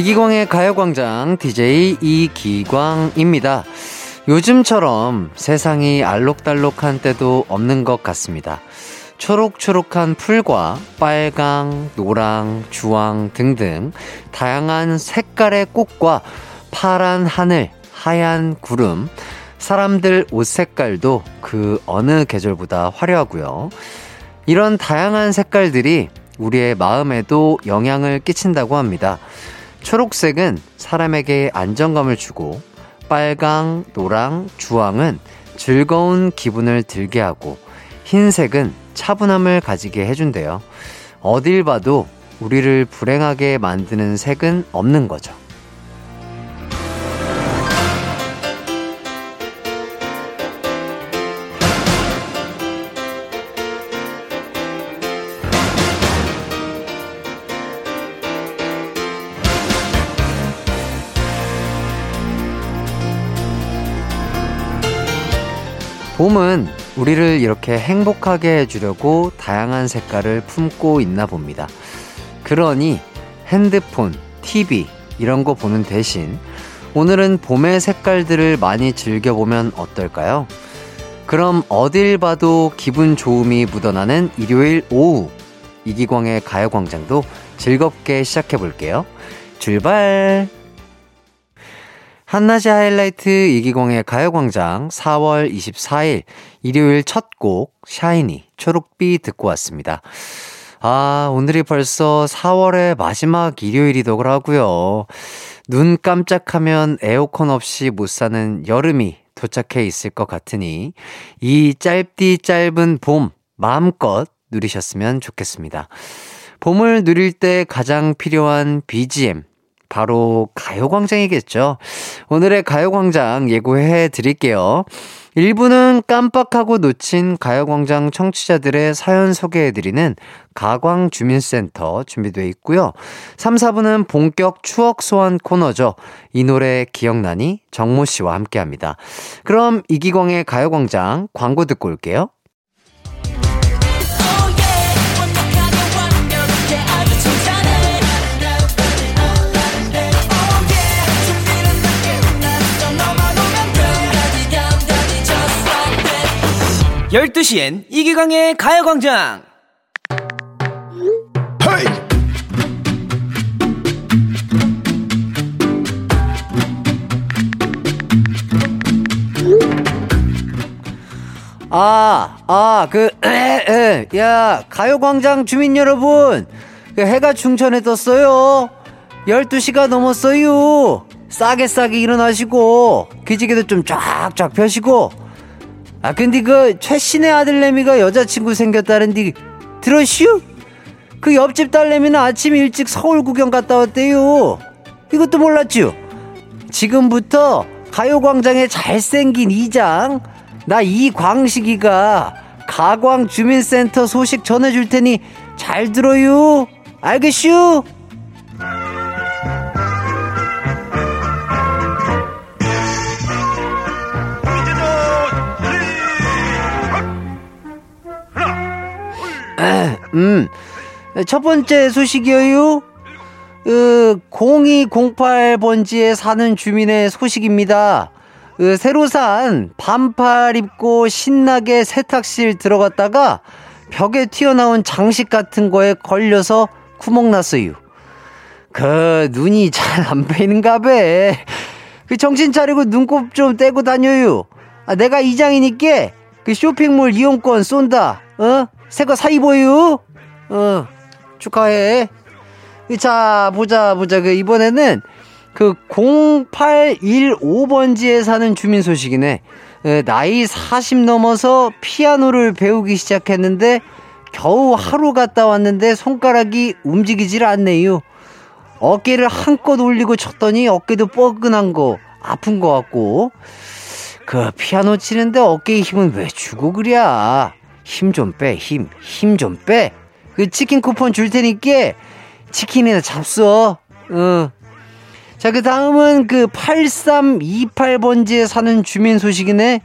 이기광의 가요광장 DJ 이기광입니다. 요즘처럼 세상이 알록달록한 때도 없는 것 같습니다. 초록초록한 풀과 빨강, 노랑, 주황 등등 다양한 색깔의 꽃과 파란 하늘, 하얀 구름, 사람들 옷 색깔도 그 어느 계절보다 화려하고요. 이런 다양한 색깔들이 우리의 마음에도 영향을 끼친다고 합니다. 초록색은 사람에게 안정감을 주고 빨강, 노랑, 주황은 즐거운 기분을 들게 하고 흰색은 차분함을 가지게 해준대요. 어딜 봐도 우리를 불행하게 만드는 색은 없는 거죠. 봄은 우리를 이렇게 행복하게 해주려고 다양한 색깔을 품고 있나 봅니다. 그러니 핸드폰, TV 이런 거 보는 대신 오늘은 봄의 색깔들을 많이 즐겨보면 어떨까요? 그럼 어딜 봐도 기분 좋음이 묻어나는 일요일 오후 이기광의 가요광장도 즐겁게 시작해볼게요. 출발! 한낮의 하이라이트 이기광의 가요광장 4월 24일 일요일 첫 곡 샤이니 초록비 듣고 왔습니다. 아, 오늘이 벌써 4월의 마지막 일요일이더라고요. 눈 깜짝하면 에어컨 없이 못 사는 여름이 도착해 있을 것 같으니 이 짧디 짧은 봄 마음껏 누리셨으면 좋겠습니다. 봄을 누릴 때 가장 필요한 BGM 바로 가요광장이겠죠. 오늘의 가요광장 예고해 드릴게요. 1부는 깜빡하고 놓친 가요광장 청취자들의 사연 소개해드리는 가광주민센터 준비되어 있고요. 3, 4부는 본격 추억 소환 코너죠. 이 노래 기억나니? 정모 씨와 함께 합니다. 그럼 이기광의 가요광장 광고 듣고 올게요. 12시엔 이기광의 가요광장! 아, 아, 그, 에, 에, 야, 가요광장 주민 여러분, 그 해가 충천에 떴어요. 12시가 넘었어요. 싸게 싸게 일어나시고, 기지개도 좀 쫙쫙 펴시고, 아 근데 그 최신의 아들내미가 여자친구 생겼다는데 들었슈? 그 옆집 딸내미는 아침 일찍 서울 구경 갔다 왔대요. 이것도 몰랐죠? 지금부터 가요광장에 잘생긴 이장 나 이광식이가 가광 주민센터 소식 전해줄 테니 잘 들어요. 알겠슈? 음, 첫 번째 소식이에요. 그, 0208 번지에 사는 주민의 소식입니다. 그, 새로 산 반팔 입고 신나게 세탁실 들어갔다가 벽에 튀어나온 장식 같은 거에 걸려서 구멍 났어요. 그, 눈이 잘 안 보이는가 봐. 그, 정신 차리고 눈곱 좀 떼고 다녀요. 아, 내가 이장이니까 그 쇼핑몰 이용권 쏜다. 어? 새거 사입어요. 어, 축하해. 자, 보자, 보자. 그, 이번에는 그 0815번지에 사는 주민 소식이네. 나이 40 넘어서 피아노를 배우기 시작했는데 겨우 하루 갔다 왔는데 손가락이 움직이질 않네요. 어깨를 한껏 올리고 쳤더니 어깨도 뻐근한 거, 아픈 거 같고. 그 피아노 치는데 어깨에 힘은 왜 주고 그랴? 힘 좀 빼, 힘, 힘 좀 빼. 그 치킨 쿠폰 줄 테니까 치킨이나 잡숴. 어. 자, 그 다음은 그 8328번지에 사는 주민 소식이네.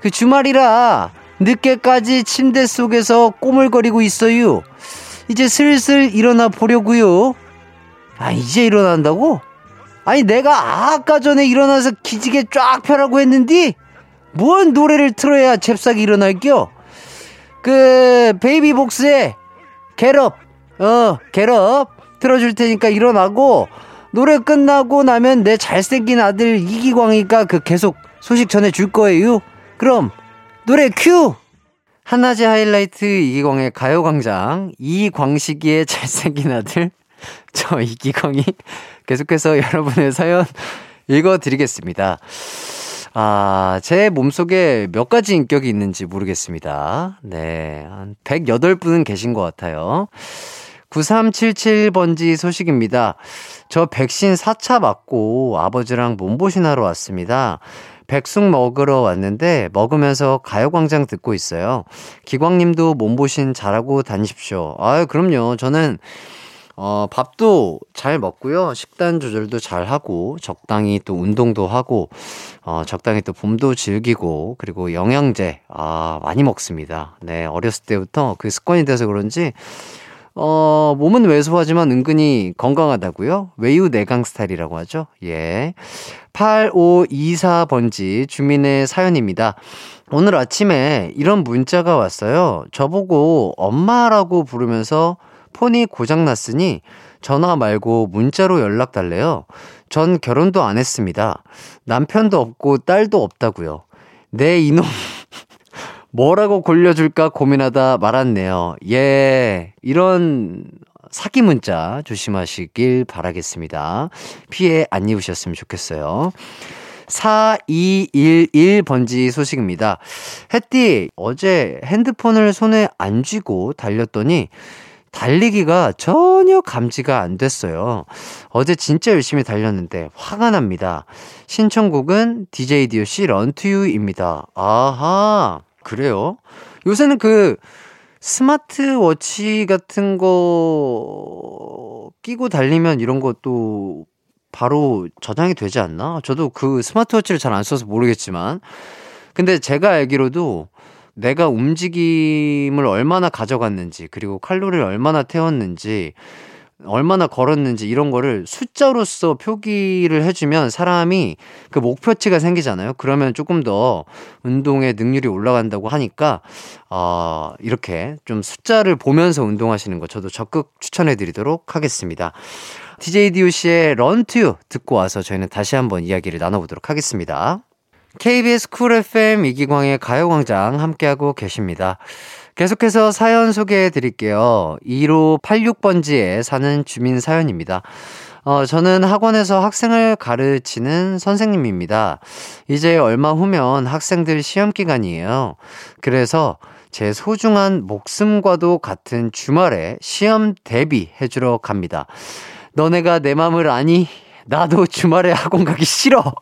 그 주말이라 늦게까지 침대 속에서 꼬물거리고 있어요. 이제 슬슬 일어나 보려고요. 아, 이제 일어난다고? 아니, 내가 아까 전에 일어나서 기지개 쫙 펴라고 했는데, 뭔 노래를 틀어야 잽싸게 일어날겨? 그, 베이비복스의 Get Up, 어, Get Up 틀어줄 테니까 일어나고, 노래 끝나고 나면 내 잘생긴 아들 이기광이가 그 계속 소식 전해줄 거예요. 그럼, 노래 큐! 한낮의 하이라이트 이기광의 가요광장, 이광식이의 잘생긴 아들, 저 이기광이 계속해서 여러분의 사연 읽어드리겠습니다. 아, 제 몸속에 몇 가지 인격이 있는지 모르겠습니다. 네. 한 108분은 계신 것 같아요. 9377번지 소식입니다. 저 백신 4차 맞고 아버지랑 몸보신하러 왔습니다. 백숙 먹으러 왔는데 먹으면서 가요광장 듣고 있어요. 기광님도 몸보신 잘하고 다니십시오. 아유, 그럼요. 저는 어, 밥도 잘 먹고요. 식단 조절도 잘 하고, 적당히 또 운동도 하고, 어, 적당히 또 봄도 즐기고, 그리고 영양제, 아, 많이 먹습니다. 네, 어렸을 때부터 그 습관이 돼서 그런지, 어, 몸은 왜소하지만 은근히 건강하다고요? 외유 내강 스타일이라고 하죠. 예. 8524번지 주민의 사연입니다. 오늘 아침에 이런 문자가 왔어요. 저보고 엄마라고 부르면서 폰이 고장났으니 전화 말고 문자로 연락 달래요. 전 결혼도 안 했습니다. 남편도 없고 딸도 없다고요. 내 네, 이놈 뭐라고 골려줄까 고민하다 말았네요. 예, 이런 사기 문자 조심하시길 바라겠습니다. 피해 안 입으셨으면 좋겠어요. 4211번지 소식입니다. 햇띠, 어제 핸드폰을 손에 안 쥐고 달렸더니 달리기가 전혀 감지가 안 됐어요. 어제 진짜 열심히 달렸는데 화가 납니다. 신청곡은 DJ DOC 런투유입니다. 아하, 그래요? 요새는 그 스마트워치 같은 거 끼고 달리면 이런 것도 바로 저장이 되지 않나? 저도 그 스마트워치를 잘 안 써서 모르겠지만. 근데 제가 알기로도 내가 움직임을 얼마나 가져갔는지, 그리고 칼로리를 얼마나 태웠는지, 얼마나 걸었는지 이런 거를 숫자로서 표기를 해주면 사람이 그 목표치가 생기잖아요. 그러면 조금 더 운동의 능률이 올라간다고 하니까, 어, 이렇게 좀 숫자를 보면서 운동하시는 거 저도 적극 추천해 드리도록 하겠습니다. DJ DOC의 런투 듣고 와서 저희는 다시 한번 이야기를 나눠보도록 하겠습니다. KBS 쿨 FM 이기광의 가요광장 함께하고 계십니다. 계속해서 사연 소개해 드릴게요. 2로 86번지에 사는 주민 사연입니다. 어, 저는 학원에서 학생을 가르치는 선생님입니다. 이제 얼마 후면 학생들 시험 기간이에요. 그래서 제 소중한 목숨과도 같은 주말에 시험 대비해 주러 갑니다. 너네가 내 맘을 아니? 나도 주말에 학원 가기 싫어.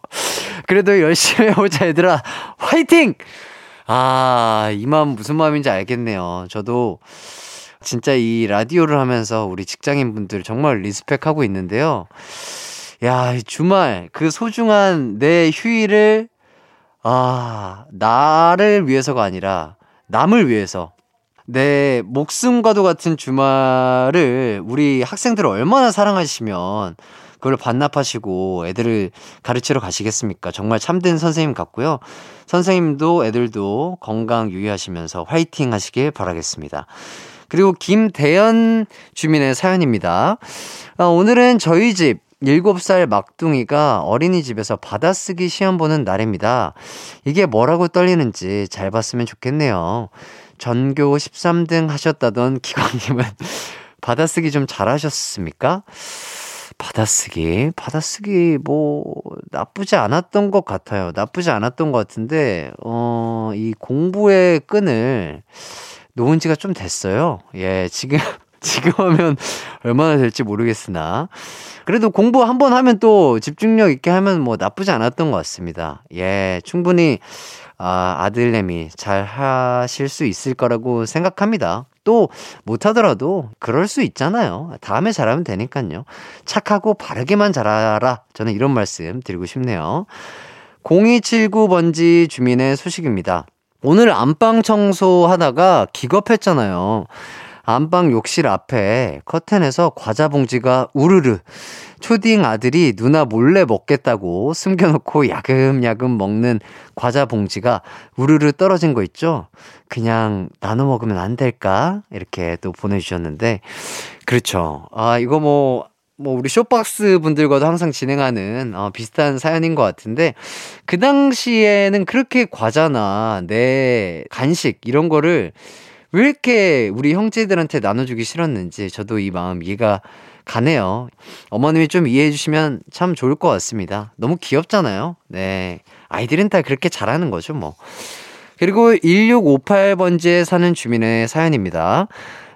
그래도 열심히 해보자, 얘들아. 화이팅! 아, 이 마음 무슨 마음인지 알겠네요. 저도 진짜 이 라디오를 하면서 우리 직장인 분들 정말 리스펙하고 있는데요. 야, 주말, 그 소중한 내 휴일을, 아, 나를 위해서가 아니라 남을 위해서 내 목숨과도 같은 주말을 우리 학생들을 얼마나 사랑하시면 그걸 반납하시고 애들을 가르치러 가시겠습니까? 정말 참된 선생님 같고요. 선생님도 애들도 건강 유의하시면서 화이팅 하시길 바라겠습니다. 그리고 김대현 주민의 사연입니다. 아, 오늘은 저희 집 7살 막둥이가 어린이집에서 받아쓰기 시험 보는 날입니다. 이게 뭐라고 떨리는지 잘 봤으면 좋겠네요. 전교 13등 하셨다던 기광님은 받아쓰기 좀 잘하셨습니까? 받아쓰기, 받아쓰기 뭐 나쁘지 않았던 것 같아요. 나쁘지 않았던 것 같은데 어, 이 공부의 끈을 놓은 지가 좀 됐어요. 예, 지금 지금 하면 얼마나 될지 모르겠으나 그래도 공부 한 번 하면 또 집중력 있게 하면 뭐 나쁘지 않았던 것 같습니다. 예, 충분히 아, 아들내미 잘 하실 수 있을 거라고 생각합니다. 또 못하더라도 그럴 수 있잖아요. 다음에 잘하면 되니까요. 착하고 바르게만 잘하라. 저는 이런 말씀 드리고 싶네요. 0279번지 주민의 소식입니다. 오늘 안방 청소하다가 기겁했잖아요. 안방 욕실 앞에 커튼에서 과자 봉지가 우르르 초딩 아들이 누나 몰래 먹겠다고 숨겨놓고 야금야금 먹는 과자 봉지가 우르르 떨어진 거 있죠? 그냥 나눠 먹으면 안 될까? 이렇게 또 보내주셨는데, 그렇죠. 아, 이거 뭐, 뭐 우리 쇼박스 분들과도 항상 진행하는 어, 비슷한 사연인 것 같은데 그 당시에는 그렇게 과자나 내 간식 이런 거를 왜 이렇게 우리 형제들한테 나눠주기 싫었는지 저도 이 마음 이해가 가네요. 어머님이 좀 이해해 주시면 참 좋을 것 같습니다. 너무 귀엽잖아요. 네. 아이들은 다 그렇게 잘하는 거죠, 뭐. 그리고 1658번지에 사는 주민의 사연입니다.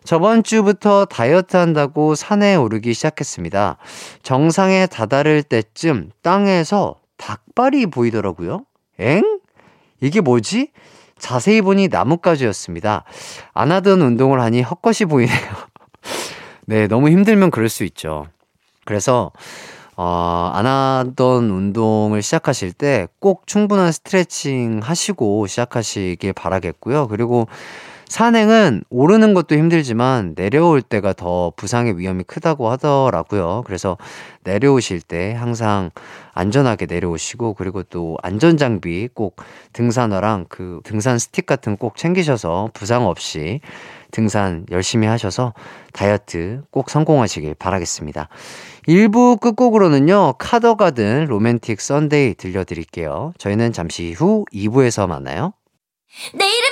저번 주부터 다이어트 한다고 산에 오르기 시작했습니다. 정상에 다다를 때쯤 땅에서 닭발이 보이더라고요. 엥? 이게 뭐지? 자세히 보니 나뭇가지였습니다. 안 하던 운동을 하니 헛것이 보이네요. 네, 너무 힘들면 그럴 수 있죠. 그래서, 어, 안 하던 운동을 시작하실 때 꼭 충분한 스트레칭 하시고 시작하시길 바라겠고요. 그리고 산행은 오르는 것도 힘들지만 내려올 때가 더 부상의 위험이 크다고 하더라고요. 그래서 내려오실 때 항상 안전하게 내려오시고 그리고 또 안전 장비 꼭 등산화랑 그 등산 스틱 같은 꼭 챙기셔서 부상 없이 등산 열심히 하셔서 다이어트 꼭 성공하시길 바라겠습니다. 1부 끝곡으로는요, 카더가든 Romantic Sunday 들려드릴게요. 저희는 잠시 후 2부에서 만나요. 내 이름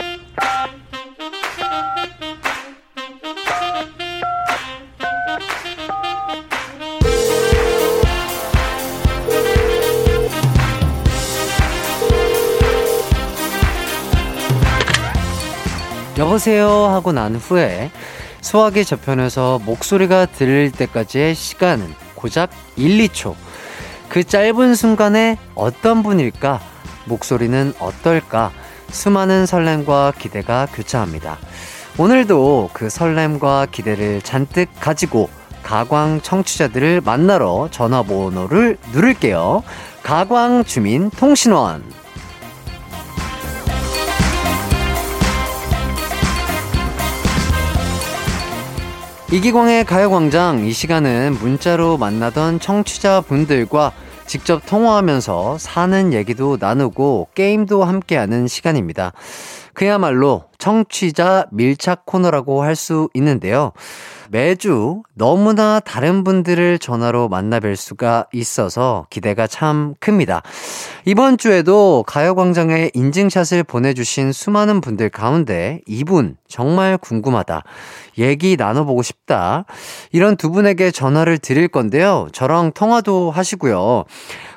여보세요 하고 난 후에 소화기 저편에서 목소리가 들릴 때까지의 시간은 고작 1, 2초. 그 짧은 순간에 어떤 분일까? 목소리는 어떨까? 수많은 설렘과 기대가 교차합니다. 오늘도 그 설렘과 기대를 잔뜩 가지고 가광 청취자들을 만나러 전화번호를 누를게요. 가광 주민 통신원. 이기광의 가요광장 이 시간은 문자로 만나던 청취자분들과 직접 통화하면서 사는 얘기도 나누고 게임도 함께하는 시간입니다. 그야말로 청취자 밀착 코너라고 할 수 있는데요. 매주 너무나 다른 분들을 전화로 만나뵐 수가 있어서 기대가 참 큽니다. 이번 주에도 가요광장에 인증샷을 보내주신 수많은 분들 가운데 이분 정말 궁금하다. 얘기 나눠보고 싶다. 이런 두 분에게 전화를 드릴 건데요. 저랑 통화도 하시고요.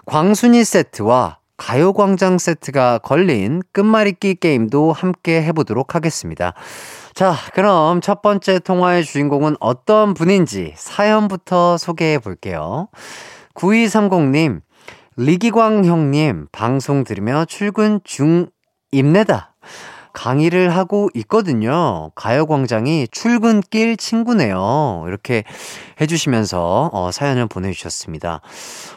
광순이 세트와 가요광장 세트가 걸린 끝말잇기 게임도 함께 해보도록 하겠습니다. 자, 그럼 첫 번째 통화의 주인공은 어떤 분인지 사연부터 소개해 볼게요. 9230님, 리기광 형님, 방송 들으며 출근 중입니다. 강의를 하고 있거든요. 가요광장이 출근길 친구네요. 이렇게 해주시면서, 어, 사연을 보내주셨습니다.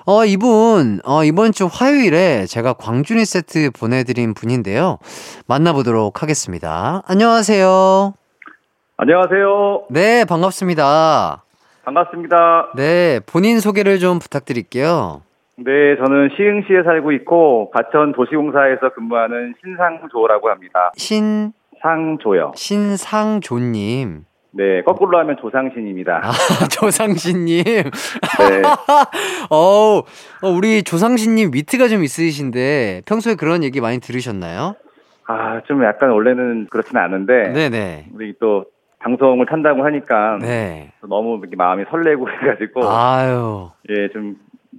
어, 이분, 어, 이번 주 화요일에 제가 광준이 세트 보내드린 분인데요. 만나보도록 하겠습니다. 안녕하세요. 안녕하세요. 네, 반갑습니다. 반갑습니다. 네, 본인 소개를 좀 부탁드릴게요. 네, 저는 시흥시에 살고 있고 가천 도시공사에서 근무하는 신상조라고 합니다. 신, 상조요. 신상조님. 네, 거꾸로 하면 조상신입니다. 아, 조상신님. 네. 어우, 어, 우리 조상신님 위트가 좀 있으신데 평소에 그런 얘기 많이 들으셨나요? 아, 좀 약간 원래는 그렇지는 않은데 네네. 우리 또 방송을 탄다고 하니까 네. 너무 이렇게 마음이 설레고 해가지고 아유. 예, 좀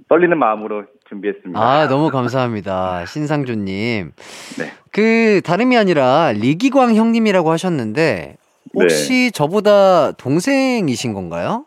떨리는 마음으로 준비했습니다. 아, 너무 감사합니다. 신상조님. 네. 그, 다름이 아니라 리기광 형님이라고 하셨는데, 혹시 저보다 동생이신 건가요?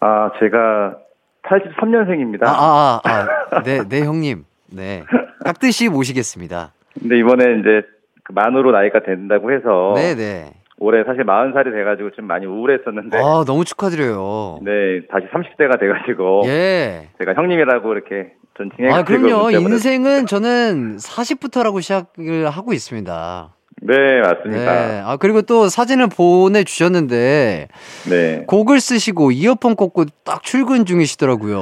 아, 제가 83년생입니다. 아, 아, 아, 아. 네, 네, 형님. 네. 깍듯이 모시겠습니다. 근데 이번에 이제 그 만으로 나이가 된다고 해서 네, 네. 올해 사실 40살이 돼가지고 좀 많이 우울했었는데 아, 너무 축하드려요. 네 다시 30대가 돼가지고 예. 제가 형님이라고 이렇게 존칭해 아, 그럼요. 인생은 저는 40부터라고 시작을 하고 있습니다. 네 맞습니다. 네. 아, 그리고 또 사진을 보내주셨는데, 네. 곡을 쓰시고 이어폰 꽂고 딱 출근 중이시더라고요.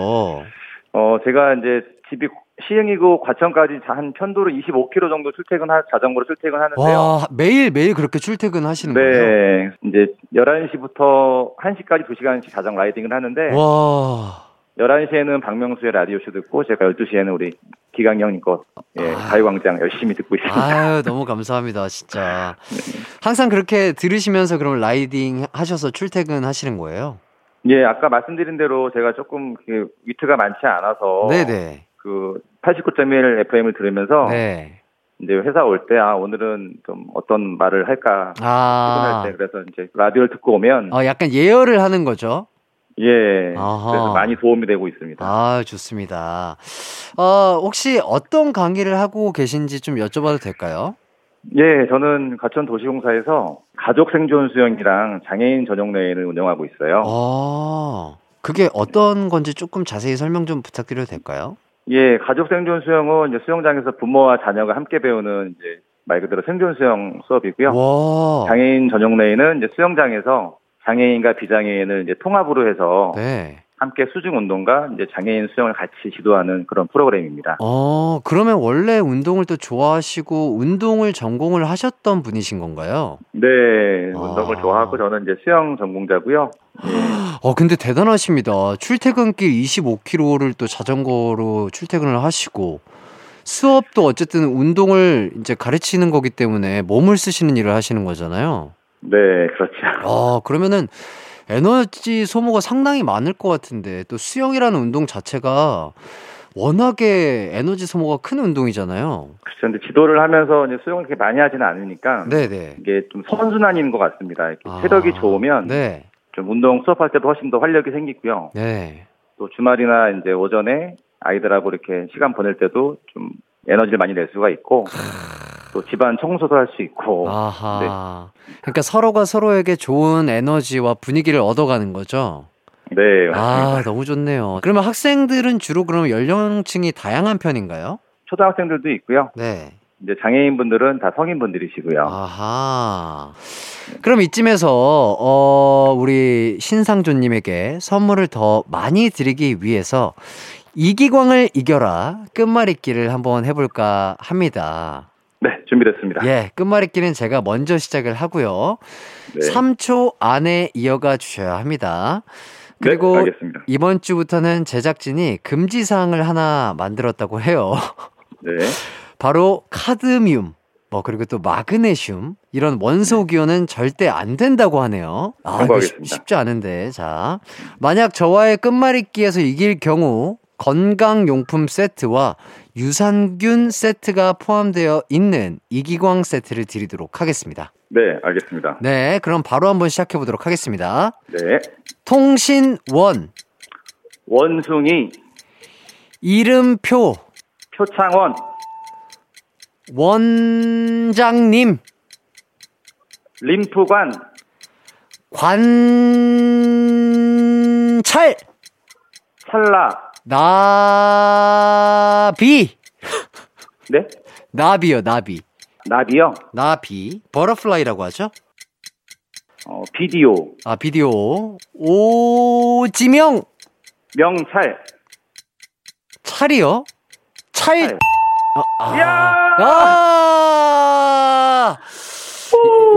어 제가 이제 집이 시흥이고 과천까지 한 편도로 25km 정도 출퇴근 하, 자전거로 출퇴근하는데요. 와, 매일 매일 그렇게 출퇴근 하시는 거예요? 네 이제 11시부터 1시까지 2시간씩 자전거 라이딩을 하는데 와. 11시에는 박명수의 라디오 쇼 듣고 제가 12시에는 우리 기강이 형님 거 예, 아. 가요광장 열심히 듣고 있습니다. 아유, 너무 감사합니다, 진짜. 항상 그렇게 들으시면서 그럼 라이딩 하셔서 출퇴근 하시는 거예요? 예, 아까 말씀드린 대로 제가 조금 그 위트가 많지 않아서 네네. 그 89.1 FM을 들으면서 네. 이제 회사 올 때 아 오늘은 좀 어떤 말을 할까 아. 때 그래서 이제 라디오를 듣고 오면 어, 약간 예열을 하는 거죠? 예 아하. 그래서 많이 도움이 되고 있습니다. 아, 좋습니다. 어, 혹시 어떤 강의를 하고 계신지 좀 여쭤봐도 될까요? 예, 저는 가천 도시공사에서 가족 생존 수영이랑 장애인 전용 레인을 운영하고 있어요. 어, 그게 어떤 건지 조금 자세히 설명 좀 부탁드려도 될까요? 예, 가족 생존 수영은 이제 수영장에서 부모와 자녀가 함께 배우는 이제 말 그대로 생존 수영 수업이고요. 와. 장애인 전용 레인은 이제 수영장에서 장애인과 비장애인을 이제 통합으로 해서 네. 함께 수중 운동과 이제 장애인 수영을 같이 지도하는 그런 프로그램입니다. 어, 그러면 원래 운동을 또 좋아하시고 운동을 전공을 하셨던 분이신 건가요? 네, 아. 운동을 좋아하고 저는 이제 수영 전공자고요. 어, 근데 대단하십니다. 출퇴근길 25km를 또 자전거로 출퇴근을 하시고 수업도 어쨌든 운동을 이제 가르치는 거기 때문에 몸을 쓰시는 일을 하시는 거잖아요. 네, 그렇죠. 아, 그러면은 에너지 소모가 상당히 많을 것 같은데 또 수영이라는 운동 자체가 워낙에 에너지 소모가 큰 운동이잖아요. 그렇죠. 근데 지도를 하면서 이제 수영을 그렇게 많이 하지는 않으니까 네네. 이게 좀 선순환인 것 같습니다. 이렇게 아, 체력이 좋으면 네. 좀 운동 수업할 때도 훨씬 더 활력이 생기고요. 네. 또 주말이나 이제 오전에 아이들하고 이렇게 시간 보낼 때도 좀 에너지를 많이 낼 수가 있고 또 집안 청소도 할 수 있고 아하. 그러니까 서로가 서로에게 좋은 에너지와 분위기를 얻어가는 거죠. 네 맞습니다. 아, 너무 좋네요. 그러면 학생들은 주로 그럼 연령층이 다양한 편인가요? 초등학생들도 있고요. 네. 이제 장애인분들은 다 성인분들이시고요. 아하. 그럼 이쯤에서 어 우리 신상조님에게 선물을 더 많이 드리기 위해서 이기광을 이겨라 끝말잇기를 한번 해볼까 합니다. 네 준비됐습니다. 예, 끝말잇기는 제가 먼저 시작을 하고요. 네. 3초 안에 이어가 주셔야 합니다. 네, 그리고 알겠습니다. 이번 주부터는 제작진이 금지 사항을 하나 만들었다고 해요. 네. 바로 카드뮴, 뭐 그리고 또 마그네슘 이런 원소 기호는 절대 안 된다고 하네요. 아, 이거. 쉽지 않은데. 자, 만약 저와의 끝말잇기에서 이길 경우 건강용품 세트와 유산균 세트가 포함되어 있는 이기광 세트를 드리도록 하겠습니다. 네 알겠습니다. 네, 그럼 바로 한번 시작해 보도록 하겠습니다. 네. 통신원, 원숭이 이름표, 표창원 원장님, 림프관 관찰, 찰나 나비, 네 나비요, 나비. 나비요 나비, butterfly라고 하죠? 어, 비디오 아, 비디오. 오지명, 명찰 찰이요? 찰. 찰. 아, 아. 야! 아!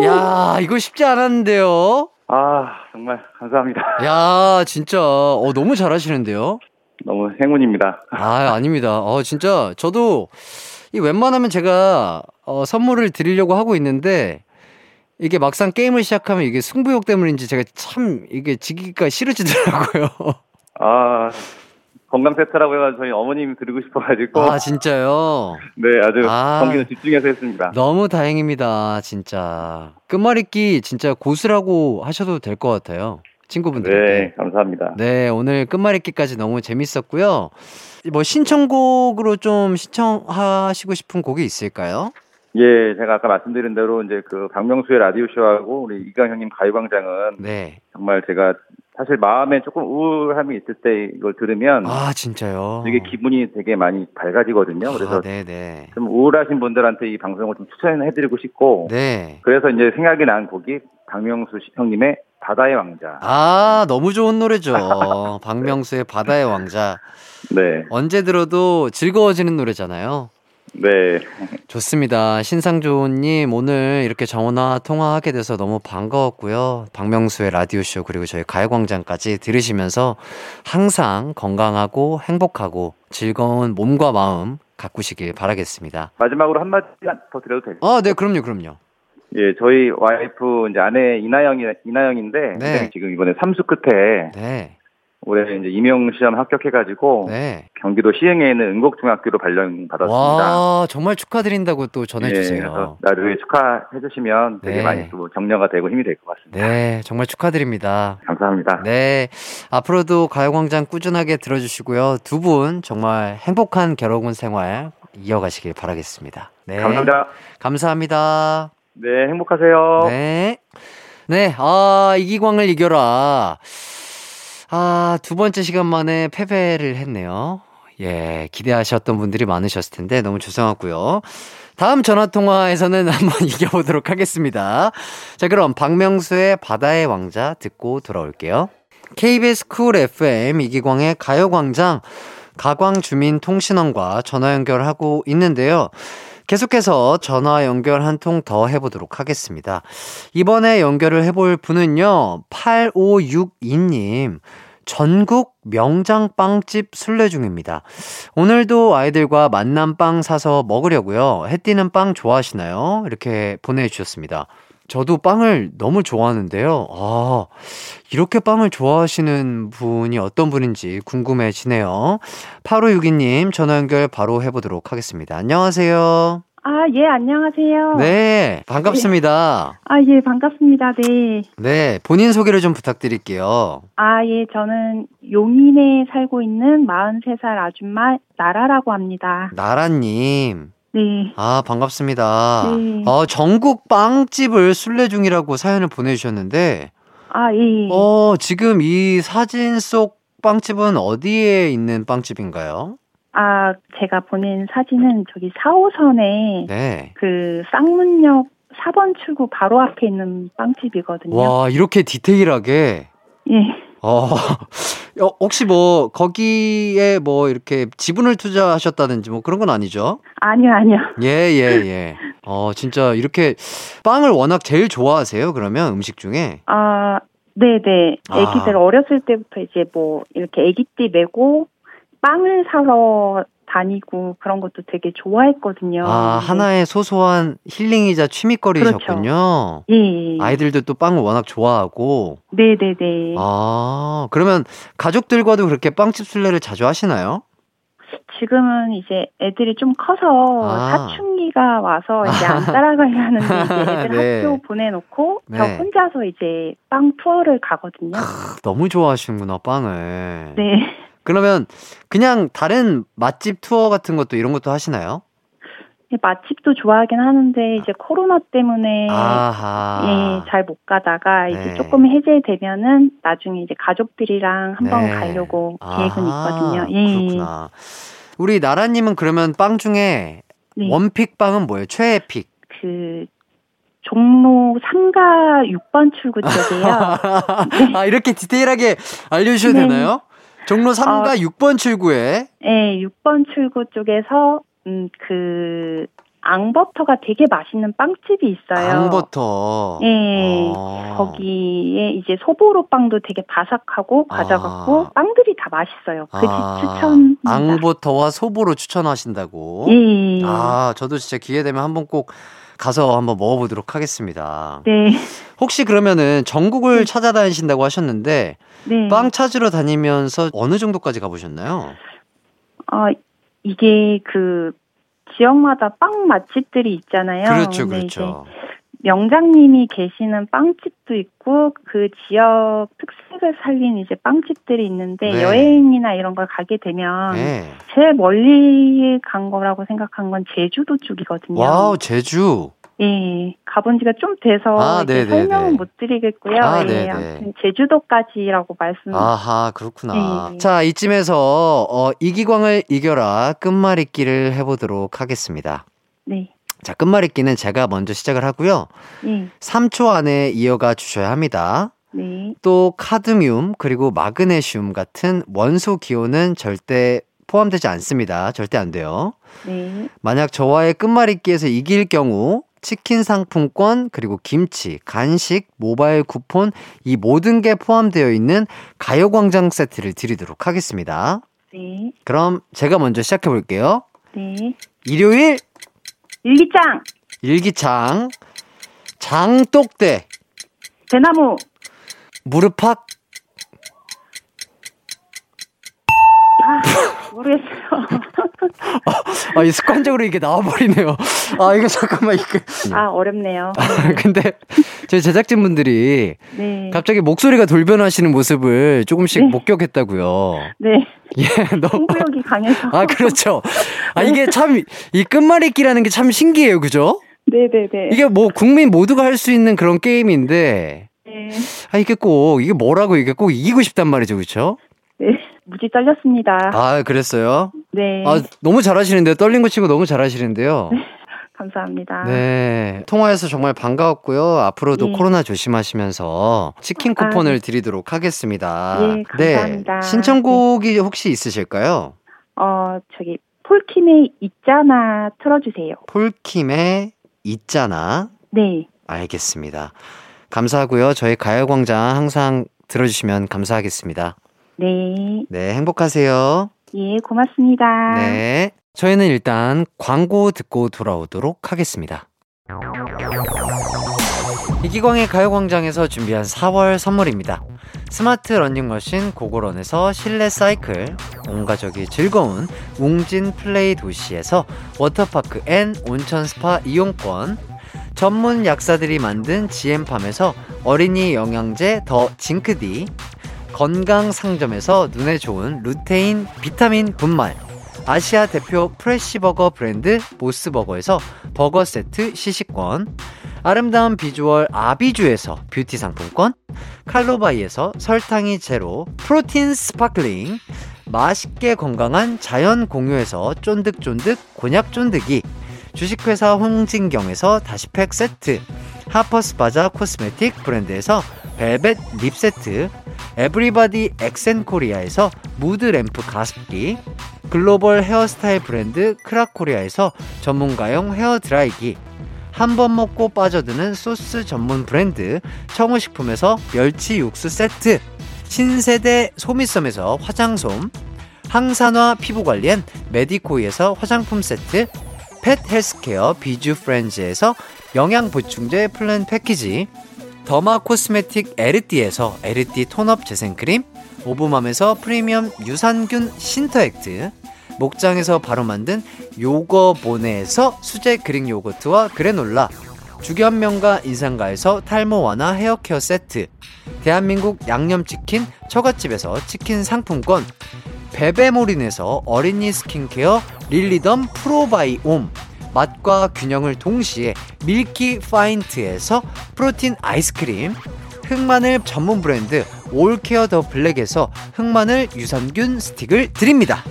야, 이거 쉽지 않았는데요? 아 정말 감사합니다. 야, 진짜, 어, 너무 잘하시는데요? 너무 행운입니다. 아, 아닙니다. 어, 진짜, 저도, 이 웬만하면 제가, 어, 선물을 드리려고 하고 있는데, 이게 막상 게임을 시작하면 이게 승부욕 때문인지 제가 참, 이게 지기가 싫어지더라고요. 아 건강 세트라고 해가지고 저희 어머님이 드리고 싶어가지고 아, 진짜요? 네 아주 아. 경기는 집중해서 했습니다. 너무 다행입니다, 진짜. 끝말잇기 진짜 고수라고 하셔도 될 것 같아요. 친구분들에게. 네, 감사합니다. 네, 오늘 끝말잇기까지 너무 재밌었고요. 뭐 신청곡으로 좀 신청하시고 싶은 곡이 있을까요? 예, 제가 아까 말씀드린 대로 이제 그 박명수의 라디오 쇼하고 우리 이강 형님 가요광장은 네. 정말 제가 사실 마음에 조금 우울함이 있을 때 이걸 들으면 아, 진짜요? 되게 기분이 되게 많이 밝아지거든요. 그래서 아, 네네. 좀 우울하신 분들한테 이 방송을 좀 추천해드리고 싶고 네. 그래서 이제 생각이 난 곡이 박명수 씨- 형님의 바다의 왕자. 아, 너무 좋은 노래죠. 박명수의 바다의 왕자. 네, 언제 들어도 즐거워지는 노래잖아요. 네, 좋습니다. 신상조님 오늘 이렇게 전화 통화하게 돼서 너무 반가웠고요. 박명수의 라디오쇼 그리고 저희 가요광장까지 들으시면서 항상 건강하고 행복하고 즐거운 몸과 마음 가꾸시길 바라겠습니다. 마지막으로 한마디 더 드려도 될까요? 아, 네, 그럼요, 그럼요. 예, 저희 와이프 이제 아내 이나영이 이나영인데 네. 지금 이번에 삼수 끝에 네, 올해 이제 임용 시험 합격해가지고 네. 경기도 시흥에 있는 은곡중학교로 발령 받았습니다. 와, 정말 축하드린다고 또 예, 전해주세요. 그래서 나중에 축하해 주시면 되게 네. 많이 또 격려가 되고 힘이 될 것 같습니다. 네, 정말 축하드립니다. 감사합니다. 네. 앞으로도 가요광장 꾸준하게 들어주시고요. 두 분 정말 행복한 결혼군 생활 이어가시길 바라겠습니다. 네. 감사합니다. 감사합니다. 네, 행복하세요. 네. 네. 아, 이기광을 이겨라. 아, 두 번째 시간 만에 패배를 했네요. 예, 기대하셨던 분들이 많으셨을 텐데 너무 죄송하고요. 다음 전화 통화에서는 한번 이겨보도록 하겠습니다. 자, 그럼 박명수의 바다의 왕자 듣고 돌아올게요. KBS 쿨 FM 이기광의 가요광장 가광주민통신원과 전화 연결하고 있는데요. 계속해서 전화 연결 한 통 더 해보도록 하겠습니다. 이번에 연결을 해볼 분은요, 8562님. 전국 명장 빵집 순례 중입니다. 오늘도 아이들과 만남 빵 사서 먹으려고요. 해띠는 빵 좋아하시나요? 이렇게 보내주셨습니다. 저도 빵을 너무 좋아하는데요. 아, 이렇게 빵을 좋아하시는 분이 어떤 분인지 궁금해지네요. 8562님 전화 연결 바로 해보도록 하겠습니다. 안녕하세요. 아, 예, 안녕하세요. 네, 반갑습니다. 아, 예, 반갑습니다. 네. 네, 본인 소개를 좀 부탁드릴게요. 아, 예, 저는 용인에 살고 있는 43살 아줌마 나라라고 합니다. 나라님. 네. 아, 반갑습니다. 네. 어, 전국 빵집을 순례 중이라고 사연을 보내주셨는데, 아, 예. 어, 지금 이 사진 속 빵집은 어디에 있는 빵집인가요? 아, 제가 보낸 사진은 저기 4호선에 네. 그 쌍문역 4번 출구 바로 앞에 있는 빵집이거든요. 와, 이렇게 디테일하게. 예. 어, 어, 혹시 뭐, 거기에 뭐, 이렇게 지분을 투자하셨다든지 뭐 그런 건 아니죠? 아니요, 아니요. 예, 예, 예. 어, 진짜 이렇게 빵을 워낙 제일 좋아하세요, 그러면 음식 중에? 아, 네네. 아. 애기들 어렸을 때부터 이제 뭐 이렇게 애기띠 메고 빵을 사러 다니고 그런 것도 되게 좋아했거든요. 아, 네. 하나의 소소한 힐링이자 취미거리셨군요. 예, 예. 아이들도 또 빵을 워낙 좋아하고. 네네네. 아, 그러면 가족들과도 그렇게 빵집 순례를 자주 하시나요? 지금은 이제 애들이 좀 커서 아. 사춘기가 와서 이제 안 따라가려는데 이제 애들 네. 학교 보내놓고 저 네. 혼자서 이제 빵 투어를 가거든요. 너무 좋아하시는구나, 빵을. 네. 그러면 그냥 다른 맛집 투어 같은 것도 이런 것도 하시나요? 맛집도 좋아하긴 하는데 이제 코로나 때문에 아하. 예, 잘 못 가다가 이제 네. 조금 해제되면은 나중에 이제 가족들이랑 한번 네. 가려고 아하, 계획은 있거든요. 예. 그렇구나. 우리 나라님은 그러면 빵 중에 네. 원픽 빵은 뭐예요? 최애 픽. 그 종로 3가 6번 출구 쪽이에요. 아, 이렇게 디테일하게 알려주셔도 네. 되나요? 종로 3가 아. 6번 출구에. 네, 6번 출구 쪽에서 음, 그 앙버터가 되게 맛있는 빵집이 있어요. 앙버터. 예. 어. 거기에 이제 소보로 빵도 되게 바삭하고 과자 같고 아. 빵들이 다 맛있어요. 그집 아, 추천입니다. 앙버터와 소보로 추천하신다고. 예. 아, 저도 진짜 기회 되면 한번 꼭 가서 한번 먹어보도록 하겠습니다. 네. 혹시 그러면은 전국을 찾아다니신다고 하셨는데 네. 빵 찾으러 다니면서 어느 정도까지 가보셨나요? 아, 이게 그 지역마다 빵 맛집들이 있잖아요. 그렇죠, 그렇죠. 이제 명장님이 계시는 빵집도 있고 그 지역 특색 추억을 살린 이제 빵집들이 있는데 네. 여행이나 이런 걸 가게 되면 네. 제일 멀리 간 거라고 생각한 건 제주도 쪽이거든요. 와우, 제주. 예, 가본 지가 좀 돼서 아, 이제 네네네. 설명은 못 드리겠고요. 아, 예. 아무튼 제주도까지라고 말씀. 아하, 그렇구나. 네. 자, 이쯤에서, 어, 이기광을 이겨라 끝말잇기를 해보도록 하겠습니다. 네, 자, 끝말잇기는 제가 먼저 시작을 하고요. 예, 3초 안에 이어가 주셔야 합니다. 네, 또 카드뮴 그리고 마그네슘 같은 원소 기호는 절대 포함되지 않습니다. 절대 안 돼요. 네, 만약 저와의 끝말잇기에서 이길 경우 치킨 상품권 그리고 김치, 간식, 모바일 쿠폰 이 모든 게 포함되어 있는 가요광장 세트를 드리도록 하겠습니다. 네, 그럼 제가 먼저 시작해 볼게요. 네. 일요일 일기장, 일기창 장독대 대나무, 무릎팍 모르겠어요. 아, 이 습관적으로 이게 나와버리네요. 아, 이거 잠깐만, 이거. 아, 어렵네요. 근데, 저희 제작진분들이 네, 갑자기 목소리가 돌변하시는 모습을 조금씩 네. 목격했다고요. 네, 예, 너무. 승부욕이 강해서. 아, 그렇죠. 아, 이게 참, 이 끝말잇기라는 게 참 신기해요. 그죠? 네, 네, 네. 이게 뭐 국민 모두가 할 수 있는 그런 게임인데, 네, 아, 이게 꼭, 이게 뭐라고 이게 꼭 이기고 싶단 말이죠. 그쵸? 네, 무지 떨렸습니다. 아, 그랬어요? 네, 아, 너무 잘하시는데요. 떨린 거 치고 너무 잘하시는데요. 감사합니다. 네. 통화해서 정말 반가웠고요. 앞으로도 예. 코로나 조심하시면서 치킨 아, 쿠폰을 네. 드리도록 하겠습니다. 예, 감사합니다. 네. 신청곡이 혹시 있으실까요? 어, 저기, 폴킴의 있잖아 틀어주세요. 폴킴의 있잖아. 네, 알겠습니다. 감사하고요. 저희 가요광장 항상 들어주시면 감사하겠습니다. 네, 네. 행복하세요. 예, 고맙습니다. 네. 저희는 일단 광고 듣고 돌아오도록 하겠습니다. 이기광의 가요광장에서 준비한 4월 선물입니다. 스마트 러닝머신 고고런에서 실내 사이클, 온 가족이 즐거운 웅진 플레이 도시에서 워터파크 and 온천 스파 이용권, 전문 약사들이 만든 지엠팜에서 어린이 영양제 더 징크디, 건강 상점에서 눈에 좋은 루테인 비타민 분말, 아시아 대표 fresh버거 브랜드 모스버거에서 버거 세트 시식권, 아름다운 비주얼 아비주에서 뷰티 상품권, 칼로바이에서 설탕이 제로 프로틴 sparkling, 맛있게 건강한 자연 공유에서 쫀득쫀득 곤약 쫀득이, 주식회사 홍진경에서 다시팩 세트, 하퍼스바자 cosmetic 브랜드에서 벨벳 lip 세트, 에브리바디 엑센코리아에서 무드 램프 가습기, 글로벌 헤어스타일 브랜드 크라코리아에서 전문가용 헤어 드라이기, 한 번 먹고 빠져드는 소스 전문 브랜드 청우식품에서 멸치 육수 세트, 신세대 소미섬에서 화장솜, 항산화 피부관리엔 메디코이에서 화장품 세트, pet healthcare 비주 프렌즈에서 영양 보충제 플랜 패키지, derma cosmetic 에르띠에서 에르띠 tone up 재생크림, 오브맘에서 프리미엄 유산균 신터액트, 목장에서 바로 만든 요거보네에서 수제 Greek 요거트와 그래놀라, 주견명가 인상가에서 탈모 완화 헤어케어 세트, 대한민국 양념치킨 처갓집에서 치킨 상품권, 베베모린에서 어린이 스킨케어 릴리덤 프로바이옴, 맛과 균형을 동시에 밀키 파인트에서 프로틴 아이스크림, 흑마늘 전문 브랜드 올케어 더 블랙에서 흑마늘 유산균 스틱을 드립니다.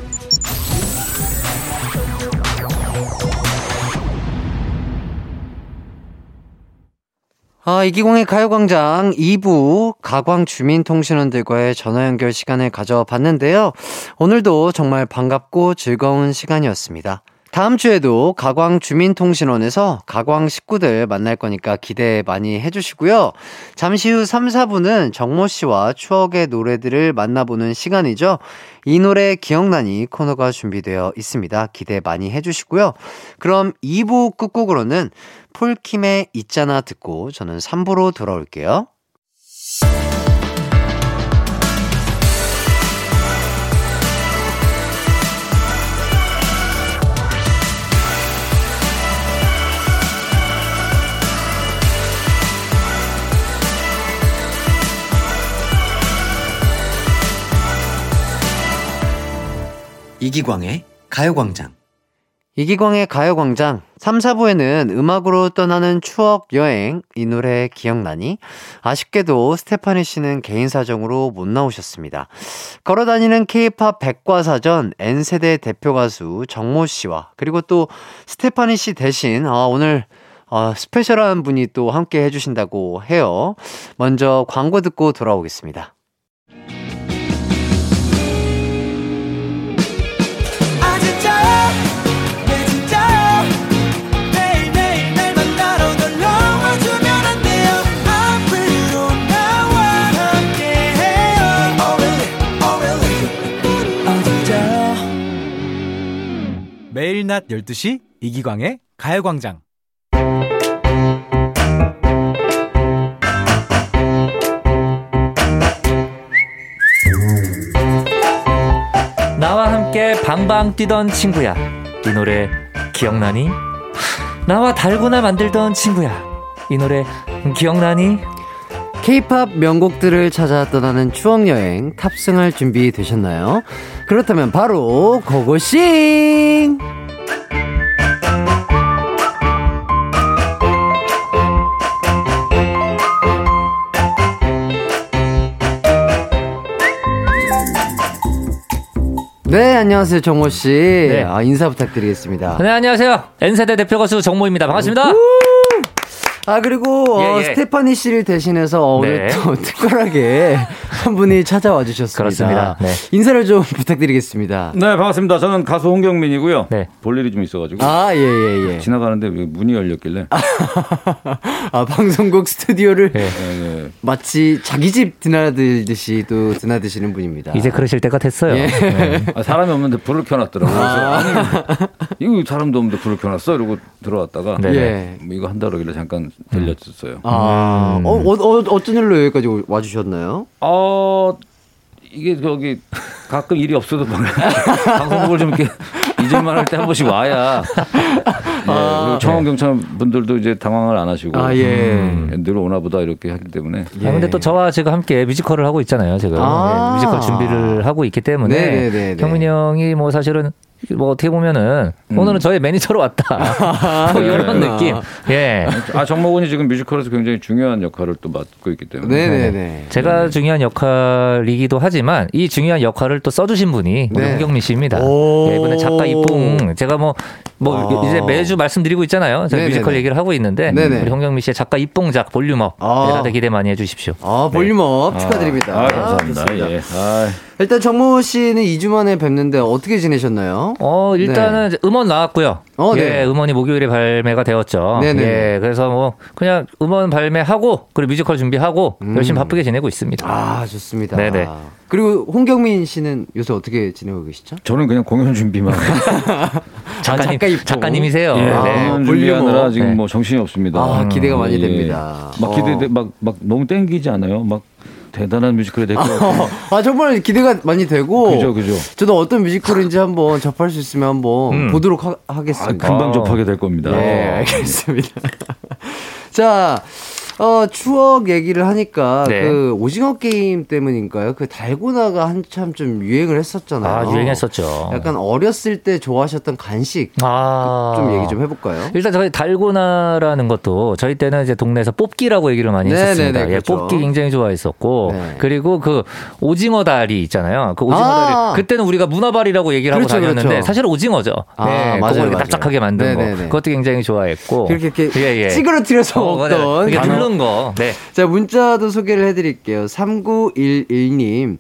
아, 이기공의 가요광장 2부 가광 주민통신원들과의 전화 연결 시간을 가져봤는데요. 오늘도 정말 반갑고 즐거운 시간이었습니다. 다음 주에도 가광 주민통신원에서 가광 식구들 만날 거니까 기대 많이 해주시고요. 잠시 후 3, 4부는 정모 씨와 추억의 노래들을 만나보는 시간이죠. 이 노래 기억나니 코너가 준비되어 있습니다. 기대 많이 해주시고요. 그럼 2부 끝곡으로는 폴킴의 있잖아 듣고 저는 3부로 돌아올게요. 이기광의 가요광장. 이기광의 가요광장 3, 4부에는 음악으로 떠나는 추억 여행 이 노래 기억나니? 아쉽게도 스테파니 씨는 개인 사정으로 못 나오셨습니다. 걸어다니는 케이팝 백과사전 N세대 대표 가수 정모 씨와 그리고 또 스테파니 씨 대신 아, 오늘 아, 스페셜한 분이 또 함께 해주신다고 해요. 먼저 광고 듣고 돌아오겠습니다. 매일 낮 12시 이기광의 가요광장. 나와 함께 방방 뛰던 친구야. 이 노래 기억나니? 나와 달고나 만들던 친구야. 이 노래 기억나니? K-팝 명곡들을 찾아 떠나는 추억 여행 탑승할 준비 되셨나요? 그렇다면 바로 고고싱! 네, 안녕하세요, 정모 씨. 아, 인사 부탁드리겠습니다. 네, 안녕하세요. N세대 대표 가수 정모입니다. 반갑습니다. 아 그리고 어, 예, 예. 스테파니 씨를 대신해서 오늘 네. 또 특별하게 한 분이 찾아와 주셨습니다. 그렇습니다. 네. 인사를 좀 부탁드리겠습니다. 네, 반갑습니다. 저는 가수 홍경민이고요. 네. 볼 일이 좀 있어가지고 아, 예, 예, 예. 지나가는데 왜 문이 열렸길래 아, 방송국 스튜디오를 네. 예, 예. 마치 자기 집 드나들듯이 또 드나드시는 분입니다. 이제 그러실 때가 됐어요. 예. 네. 아, 사람이 없는데 불을 켜놨더라고요. 아니, 이거 사람도 없는데 불을 켜놨어? 이러고 들어왔다가 네. 예. 뭐 이거 한다 그러길래 잠깐 들렸었어요. 아, 어, 어, 어, 어쩐 일로 여기까지 와주셨나요? 어, 이게 저기 가끔 일이 없어도 막 방송국을 좀 이렇게 잊을만 할 때 한 번씩 와야 예, 그리고 청원 경찰 분들도 이제 당황을 안 하시고 아, 예. 음, 늘 오나 보다 이렇게 하기 때문에 아, 근데 또 저와 지금 함께 뮤지컬을 하고 있잖아요, 지금. 아. 네, 뮤지컬 준비를 하고 있기 때문에. 네네네네. 경민이 형이 뭐 사실은 뭐 어떻게 보면은 오늘은 저의 매니저로 왔다. 뭐 이런 아. 느낌. 예. 아 정모군이 지금 뮤지컬에서 굉장히 중요한 역할을 또 맡고 있기 때문에 네네네. 제가 중요한 역할이기도 하지만 이 중요한 역할을 또 써주신 분이 네. 홍경민 씨입니다. 오. 예, 이번에 작가 입봉 제가 뭐뭐 아. 이제 매주 말씀드리고 있잖아요. 제가 네네네. 뮤지컬 얘기를 하고 있는데 네네. 우리 홍경민 씨의 작가 입봉작 볼륨업 아. 네, 다들 기대 많이 해주십시오. 아, 볼륨업 축하드립니다. 아, 감사합니다. 좋습니다. 예. 아, 일단 정모 씨는 2주 만에 뵙는데 어떻게 지내셨나요? 어 일단은 이제 음원 나왔고요. 어, 예, 네. 음원이 목요일에 발매가 되었죠. 네네. 예, 그래서 뭐 그냥 음원 발매하고 그리고 뮤지컬 준비하고 열심히 바쁘게 지내고 있습니다. 음. 아, 좋습니다. 네네. 그리고 홍경민 씨는 요새 어떻게 지내고 계시죠? 저는 그냥 공연 준비만 작가님, 작가 입봉. 작가님이세요. 예, 네. 공연 볼륨업. 준비하느라 지금 네. 뭐 정신이 없습니다. 아, 기대가 많이 예. 됩니다. 막 어. 기대 막 막 너무 땡기지 않아요? 막 대단한 뮤지컬이 될 것 같아요. 아, 정말 기대가 많이 되고. 그죠, 그죠. 저도 어떤 뮤지컬인지 한번 접할 수 있으면 한번 음. 보도록 하, 아, 하겠습니다. 금방 접하게 될 겁니다. 네, 알겠습니다. 자, 어, 추억 얘기를 하니까 네. 그 오징어 게임 때문인가요? 그 달고나가 한참 좀 유행을 했었잖아요. 아, 유행했었죠. 약간 어렸을 때 좋아하셨던 간식 아. 좀 얘기 좀 해볼까요? 일단 저희 달고나라는 것도 저희 때는 이제 동네에서 뽑기라고 얘기를 많이 네네네, 했었습니다. 예, 그렇죠. 뽑기 굉장히 좋아했었고 네. 그리고 그 오징어 다리 있잖아요. 그 오징어 아. 다리 그때는 우리가 문어발이라고 얘기를 그렇죠, 하고 다녔는데 그렇죠. 사실 오징어죠. 아, 네, 맞아요, 이렇게. 납작하게 만든 네네네. 거 그것도 굉장히 좋아했고 그렇게 이렇게 예, 예. 찌그러뜨려서 어. 먹던. 뚫는 거. 네. 자, 문자도 소개를 해드릴게요. 3911님.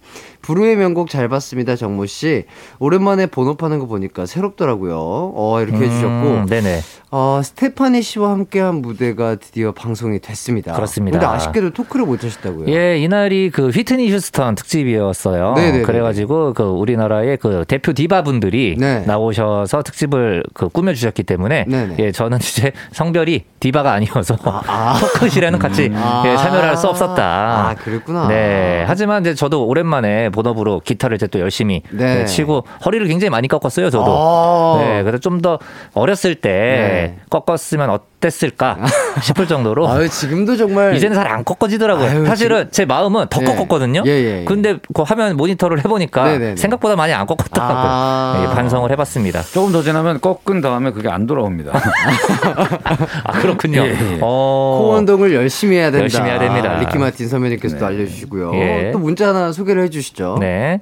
부르의 명곡 잘 봤습니다, 정모 씨. 오랜만에 번호파는 거 보니까 새롭더라고요. 어, 이렇게 해주셨고. 음, 네네. 어, 스테파니 씨와 함께한 무대가 드디어 방송이 됐습니다. 그렇습니다. 근데 아쉽게도 토크를 못 하셨다고요. 예, 이날이 그 휘트니 휴스턴 특집이었어요. 네네네. 그래가지고 그 우리나라의 그 대표 디바 분들이 네. 나오셔서 특집을 그 꾸며주셨기 때문에 네네. 예, 저는 이제 성별이 디바가 아니어서 아. 토크실에는 같이 아. 예, 참여를 할 수 없었다. 아, 그랬구나. 네. 하지만 이제 저도 오랜만에 본업으로 기타를 이제 또 열심히 네. 예, 치고 허리를 굉장히 많이 꺾었어요, 저도. 아. 네. 그래서 좀 더 어렸을 때 네. 꺾었으면 됐을까 싶을 정도로 아유, 지금도 정말. 이제는 잘 안 꺾어지더라고요. 아유, 사실은 제 마음은 더 예. 꺾었거든요. 예, 예, 예. 근데 그 화면 모니터를 해보니까 네네네. 생각보다 많이 안 꺾었더라고요. 아. 예, 반성을 해봤습니다. 조금 더 지나면 꺾은 다음에 그게 안 돌아옵니다. 아 그렇군요. 예, 예. 어. 코어 운동을 열심히 해야 된다. 열심히 해야 됩니다. 리키 마틴 선배님께서도 알려주시고요. 예. 또 문자 하나 소개를 해주시죠. 네.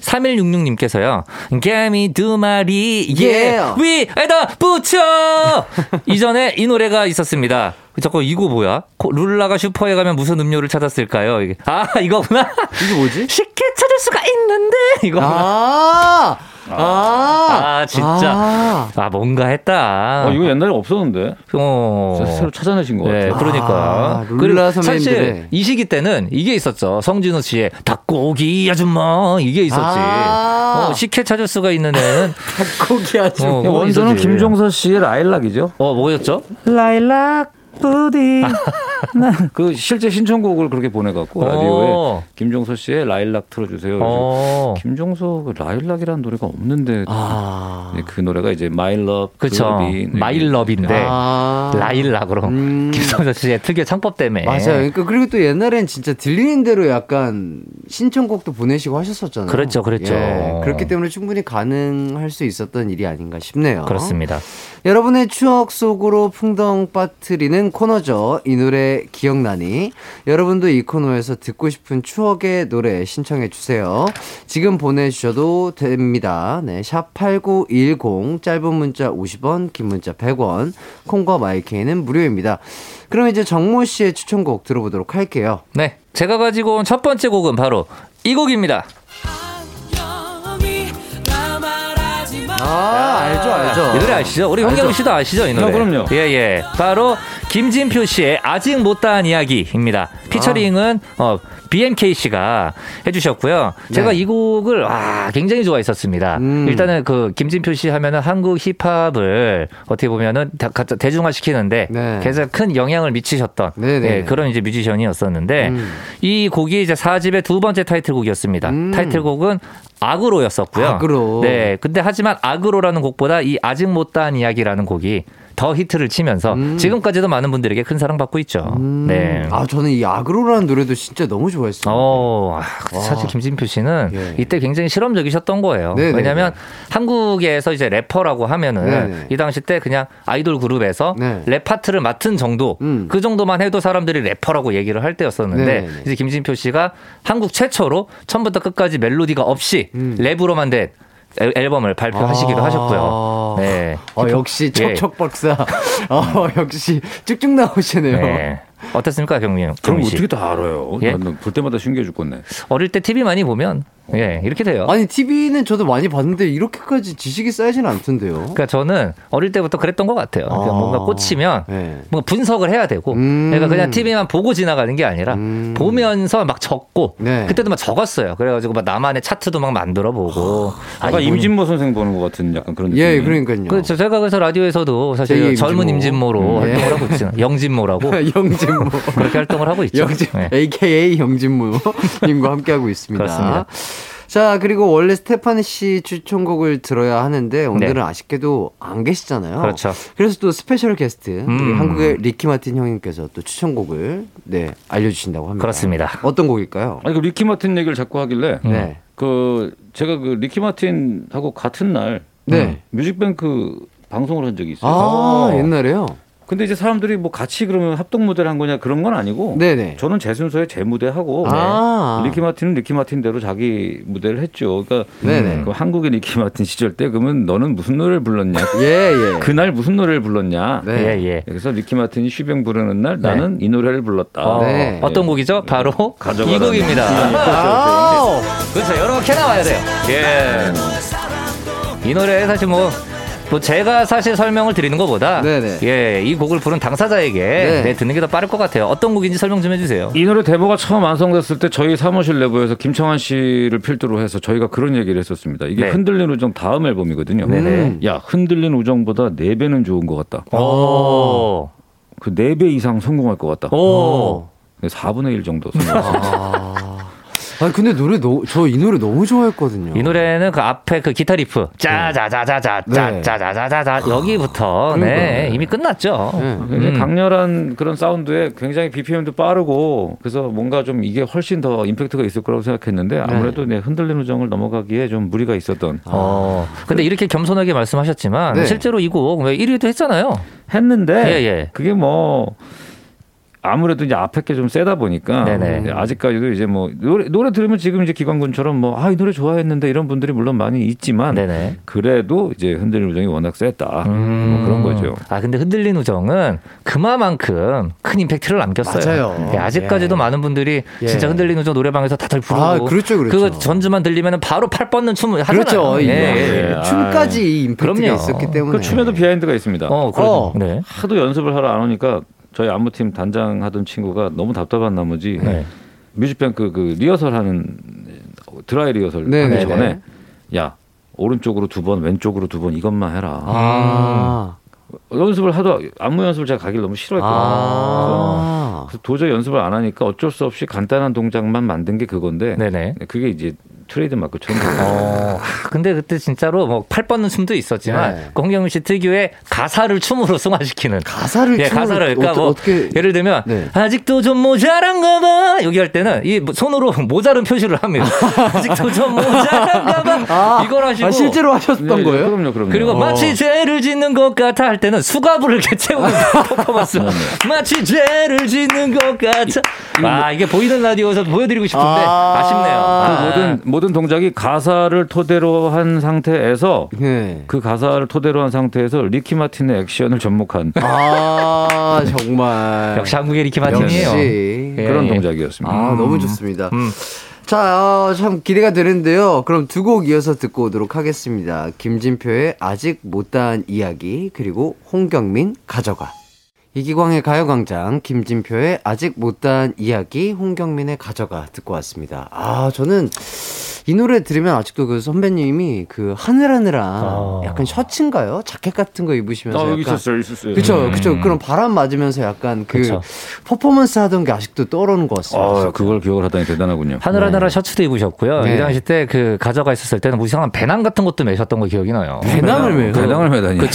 3166님께서요. 개미 두 마리, 예. 위에다 붙여! 이전에 이 노래 가 있었습니다. 저거 이거 뭐야? 코- 룰라가 슈퍼에 가면 무슨 음료를 찾았을까요? 이게. 아, 이거구나. 이게 뭐지? 쉽게 찾을 수가 있는데, 이거구나. 아, 아, 아, 진짜. 아. 아, 뭔가 했다. 어, 이거 옛날에 없었는데 어. 새로 찾아내신 것 같아요. 네, 그러니까. 아, 그리고 선배님들의. 사실 이 시기 때는 이게 있었죠. 성진우 씨의 닭고기 아줌마 이게 있었지. 아. 어, 식혜 찾을 수가 있는 애는 고기 아주. 어, 이 원조는. 김종서 씨의 라일락이죠. 어 뭐였죠? 라일락 부디. 그 실제 신청곡을 그렇게 보내갖고 라디오에 어. 김종서 씨의 라일락 틀어주세요. 어. 김종서 그 라일락이라는 노래가 없는데 아. 네, 그 노래가 이제 My Love 그쵸. 네. 마일럽인데 아. 라일락으로 음. 김성철 씨의 특유의 창법 때문에 맞아요. 그러니까 그리고 또 옛날엔 진짜 들리는 대로 약간 신청곡도 보내시고 하셨었잖아요. 그랬죠, 그랬죠. 예, 그렇기 때문에 충분히 가능할 수 있었던 일이 아닌가 싶네요. 그렇습니다. 여러분의 추억 속으로 풍덩 빠뜨리는 코너죠. 이 노래 기억나니? 여러분도 이 코너에서 듣고 싶은 추억의 노래 신청해 주세요. 지금 보내주셔도 됩니다. 네, 샵8910 짧은 문자 50원, 긴 문자 100원, 콩과 마이케이는 무료입니다. 그럼 이제 정모 씨의 추천곡 들어보도록 할게요. 네, 제가 가지고 온 첫 번째 곡은 바로 이 곡입니다. 아, 알죠, 알죠. 이 노래 아시죠? 우리 홍경우 씨도 아시죠? 이 노래. 아, 그럼요. 예, 예. 바로 김진표 씨의 아직 못다한 이야기입니다. 피처링은 어 BMK 씨가 해주셨고요. 제가 네. 이 곡을 와 굉장히 좋아했었습니다. 음. 일단은 그 김진표 씨 하면은 한국 힙합을 어떻게 보면은 다- 가- 대중화 시키는데 네. 굉장히 큰 영향을 미치셨던 네네. 예, 그런 이제 뮤지션이었었는데 음. 이 곡이 이제 4집의 두 번째 타이틀곡이었습니다. 음. 타이틀곡은 악으로였었고요. 악으로. 네. 근데 하지만 악으로라는 곡보다 이 아직 못다한 이야기라는 곡이 더 히트를 치면서 지금까지도 많은 분들에게 큰 사랑받고 있죠. 음. 네. 아, 저는 이 악으로라는 노래도 진짜 너무 좋아했어요. 어, 아, 사실 김진표 씨는 예. 이때 굉장히 실험적이셨던 거예요. 네네네. 왜냐하면 한국에서 이제 래퍼라고 하면은 네네. 이 당시 때 그냥 아이돌 그룹에서 네. 랩 파트를 맡은 정도 음. 그 정도만 해도 사람들이 래퍼라고 얘기를 할 때였었는데 네네네. 이제 김진표 씨가 한국 최초로 처음부터 끝까지 멜로디가 없이 음. 랩으로만 된 앨- 앨범을 발표하시기도 아. 하셨고요. 네. 어, 역시 예. 척척 박사. 어, 역시 쭉쭉 나오시네요. 네. 어땠습니까, 경민? 그럼 경민 씨? 어떻게 다 알아요? 예? 나는 볼 때마다 신기해 죽겠네. 어릴 때 TV 많이 보면 예 이렇게 돼요. 아니, TV는 저도 많이 봤는데 이렇게까지 지식이 쌓이지는 않던데요. 그러니까 저는 어릴 때부터 그랬던 것 같아요. 그러니까 아. 뭔가 꽂히면 네. 뭔가 분석을 해야 되고, 음. 그러니까 그냥 TV만 보고 지나가는 게 아니라 음. 보면서 막 적고, 네. 그때도 막 적었어요. 그래가지고 막 나만의 차트도 막 만들어 보고. 아, 아까 이분은- 임진모 선생 보는 것 같은 약간 그런 느낌. 예, 그러니까요. 그렇죠. 제가 그래서 라디오에서도 사실 제2의 젊은 임진모. 임진모로 음, 예. 활동을 하고 있죠. 영진모라고 영진 모. 그렇게 활동을 하고 있죠. 영진, 네. AKA 영진무님과 함께하고 있습니다. 그렇습니다. 자, 그리고 원래 스테파니 씨 추천곡을 들어야 하는데 오늘은 네. 아쉽게도 안 계시잖아요. 그렇죠. 그래서 또 special guest 우리 음. 한국의 리키 마틴 형님께서 또 추천곡을 네 알려 주신다고 합니다. 그렇습니다. 어떤 곡일까요? 아니 그 리키 마틴 얘기를 자꾸 하길래 네. 그 제가 그 리키 마틴하고 같은 날 네. 뮤직뱅크 방송을 한 적이 있어요. 아 옛날에요. 근데 이제 사람들이 뭐 같이 그러면 합동 무대를 한 거냐 그런 건 아니고 네네. 저는 제 순서에 제 무대 하고 아. 리키 마틴은 리키 마틴대로 자기 무대를 했죠. 그러니까 네네. 그 한국의 리키 마틴 시절 때 그러면 너는 무슨 노래를 불렀냐? 예 예. 그날 무슨 노래를 불렀냐? 네. 예, 예. 그래서 리키 마틴이 She Bangs 부르는 날 나는 이 노래를 불렀다. 어, 네. 어떤 곡이죠? 바로 가져가라는 이 곡입니다. 그렇죠. 이렇게 나와야 돼요. 예. 이 노래 사실 뭐, 뭐 제가 사실 설명을 드리는 것보다 네네. 예, 이 곡을 부른 당사자에게 네. 네, 듣는 게 더 빠를 것 같아요. 어떤 곡인지 설명 좀 해주세요. 이 노래 데모가 처음 완성됐을 때 저희 사무실 내부에서 김청환 씨를 필두로 해서 저희가 그런 얘기를 했었습니다. 이게 네. 흔들린 우정 다음 앨범이거든요. 네네. 음. 야 흔들린 우정보다 네 배는 좋은 것 같다. 오, 그 네 배 이상 성공할 것 같다. 오, 4분의 1 정도 성공. 아 근데 노래 너무 저 이 노래 너무 좋아했거든요. 이 노래는 그 앞에 그 기타 리프 짜자자자자 네. 짜자자자자 여기부터 네 이미 끝났죠. 네. 굉장히 음. 강렬한 그런 사운드에 굉장히 BPM도 빠르고 그래서 뭔가 좀 이게 훨씬 더 임팩트가 있을 거라고 생각했는데 아무래도 네, 흔들리는 우정을 넘어가기에 좀 무리가 있었던 어 근데 이렇게 겸손하게 말씀하셨지만 네. 실제로 이 곡 1위도 했잖아요. 했는데 예, 예. 그게 뭐 아무래도 이제 앞에 게 좀 세다 보니까 네네. 아직까지도 이제 뭐 노래 노래 들으면 지금 이제 기광군처럼 뭐 아 이 노래 좋아했는데 이런 분들이 물론 많이 있지만 네네. 그래도 이제 흔들리는 우정이 워낙 셌다 음. 뭐 그런 거죠. 아 근데 흔들린 우정은 그만큼 큰 임팩트를 남겼어요. 맞아요. 예, 아직까지도 예. 많은 분들이 예. 진짜 흔들린 우정 노래방에서 다들 부르고 아, 그렇죠, 그렇죠. 거 전주만 들리면 바로 팔 뻗는 춤을 하잖아요. 그렇죠. 예, 이 예. 예. 춤까지 이 임팩트가 그럼요. 있었기 때문에. 그 춤에도 behind가 있습니다. 어, 그런 어. 네. 하도 연습을 하러 안 오니까 저희 안무팀 단장 하던 친구가 너무 답답한 나머지 네. 뮤직뱅크 그 리허설 하는 드라이 리허설 네, 하기 네, 전에 야 오른쪽으로 두 번 왼쪽으로 두 번 이것만 해라 아. 연습을 하도 안무 연습을 제가 가길 너무 싫어했거든요 아. 그래서 도저히 연습을 안 하니까 어쩔 수 없이 간단한 동작만 만든 게 그건데 네네. 그게 이제 트레이드 마크처럼 됐어요. 어, 아, 근데 그때 진짜로 뭐 팔 뻗는 춤도 있었지만 네. 그 홍경민 씨 특유의 가사를 춤으로 승화시키는 가사를 예, 가사를 그러니까 뭐 어떻게 예를 들면 네. 아직도 좀 모자란가 봐 여기 할 때는 이 손으로 모자른 표시를 합니다. 아직도 좀 모자란가 봐 아, 이걸 하시고 아, 실제로 하셨던 네, 거예요? 그럼요, 그럼요. 그리고 어. 마치 죄를 짓는 것 같아 할 때는 수갑을 이렇게 채우는 퍼포먼스. 마치 죄를 짓는 것 같아. 아, 이게 보이는 라디오에서 보여드리고 싶은데 아. 아쉽네요 그 모든 모든 동작이 가사를 토대로 한 상태에서 네. 그 가사를 토대로 한 상태에서 리키 마틴의 액션을 접목한 아 정말 역시 한국의 리키 마틴이에요. 역시. 예, 그런 예. 동작이었습니다. 아 너무 좋습니다. 음. 자, 어, 참 기대가 되는데요. 그럼 두 곡 이어서 듣고 오도록 하겠습니다. 김진표의 아직 못다한 이야기 그리고 홍경민 가져가. 이기광의 가요광장 김진표의 아직 못다한 이야기 홍경민의 가져가 듣고 왔습니다. 아 저는 이 노래 들으면 아직도 그 선배님이 그 하늘하늘한 아. 약간 셔츠인가요? 자켓 같은 거 입으시면서 아, 있었어요, 있었어요. 그쵸, 그쵸. 그런 바람 맞으면서 약간 그 그쵸. 퍼포먼스 하던 게 아직도 떠오르는 것 같습니다. 아, 진짜. 그걸 기억을 하다니 대단하군요. 하늘하늘한 셔츠도 입으셨고요. 네. 이 당시 때 그 가져가 있었을 때는 뭐 이상한 배낭 같은 것도 매셨던 거 기억이 나요. 배낭을 매요? 배낭을 매다니. 그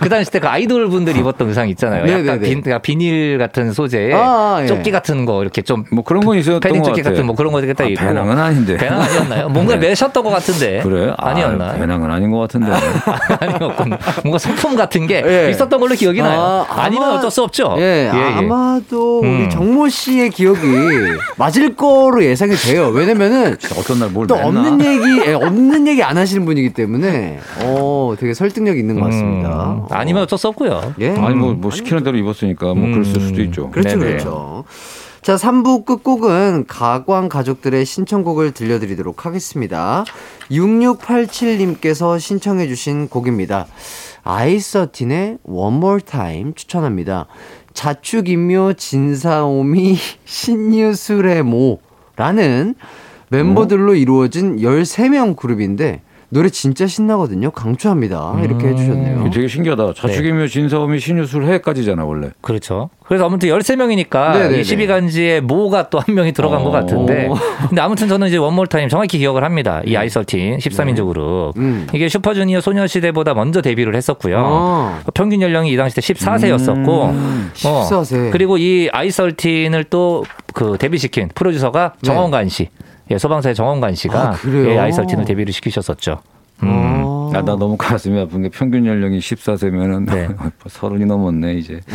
그 당시 때 그 아이돌 분들이 입었던 의상 있잖아요. 약간 네네네. 빈, 그러니까 비닐 같은 소재에 아, 예. 조끼 같은 거 이렇게 좀 뭐 그런 건 있었던 패딩 것 조끼. 같은 뭐 그런 거딱 아, 입고 배낭은 아닌데. 배낭 아니었나요? 뭔가 네. 매셨던 것 같은데 그래? 아, 아니었나? 배낭은 아닌 것 같은데. 아니었군. 뭔가 소품 같은 게 예. 있었던 걸로 기억이 나요. 아, 아마- 어쩔 수 없죠. 예, 아마도 우리 음. 정모 씨의 기억이 맞을 거로 예상이 돼요. 왜냐면은 어떤 날 뭘 또? 없는 얘기, 예, 없는 얘기 안 하시는 분이기 때문에 어, 되게 설득력 있는 것 같습니다. 음, 어. 아니면 어쩔 수 없고요. 예, 아니 뭐, 뭐 시키는 대로 입었으니까 뭐 그랬을 수도 있죠. 그렇죠, 네네. 그렇죠. 자, 3부 끝곡은 가광 가족들의 신청곡을 들려드리도록 하겠습니다. 6687님께서 신청해주신 곡입니다. 아이서틴의 One More Time 추천합니다. 자축인묘 진사오미 신유술의 모라는 멤버들로 이루어진 13명 그룹인데 노래 진짜 신나거든요. 강추합니다. 이렇게 해주셨네요. 이게 되게 신기하다. 자축이며 진사오미 신유술 해까지잖아 원래. 그렇죠. 그래서 아무튼 13명이니까 네네네. 22간지에 모가 또 한 명이 들어간 어. 것 같은데. 근데 아무튼 저는 이제 One More Time 정확히 기억을 합니다. 이 아이써틴 13인조 그룹. 음. 이게 슈퍼주니어 소녀시대보다 먼저 데뷔를 했었고요. 아. 평균 연령이 이 당시 때 14세였었고. 음. 14세. 그리고 이 아이써틴을 또 그 데뷔시킨 프로듀서가 네. 정원관 씨. 예, 소방차의 정원관 씨가 아? 예, 아이써틴을 데뷔를 시키셨었죠. 음. 아. 나, 나 너무 가슴이 아픈 게 평균 연령이 14세면은 네. 서른이 넘었네 이제.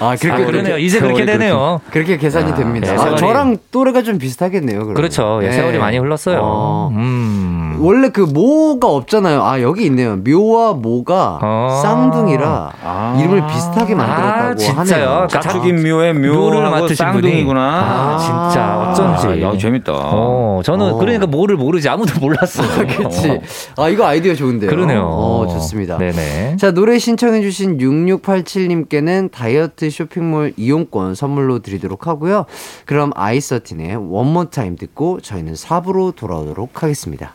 아, 그렇게, 아, 그러네요. 이제 그렇게 되네요. 그렇게 계산이 됩니다. 예, 아, 저랑 또래가 좀 비슷하겠네요. 그러면. 그렇죠. 예, 네. 세월이 많이 흘렀어요. 어. 음. 원래 그 모가 없잖아요. 아 여기 있네요. 묘와 모가 어. 쌍둥이라 아. 이름을 비슷하게 만들었다고 아, 진짜요? 하네요. 자- 자축인 묘의 묘를 맡으신 쌍둥이구나. 아, 진짜 어쩐지. 아, 야, 재밌다. 어, 저는 어. 그러니까 뭐를 모르지 아무도 몰랐어요. 그렇지. 아 이거 아이디어 좋은데요. 그러네요. 어, 좋습니다. 네네. 자 노래 신청해주신 6687님께는 다이어트 쇼핑몰 이용권 선물로 드리도록 하고요. 그럼 아이서틴의 원모 타임 듣고 저희는 4부로 돌아오도록 하겠습니다.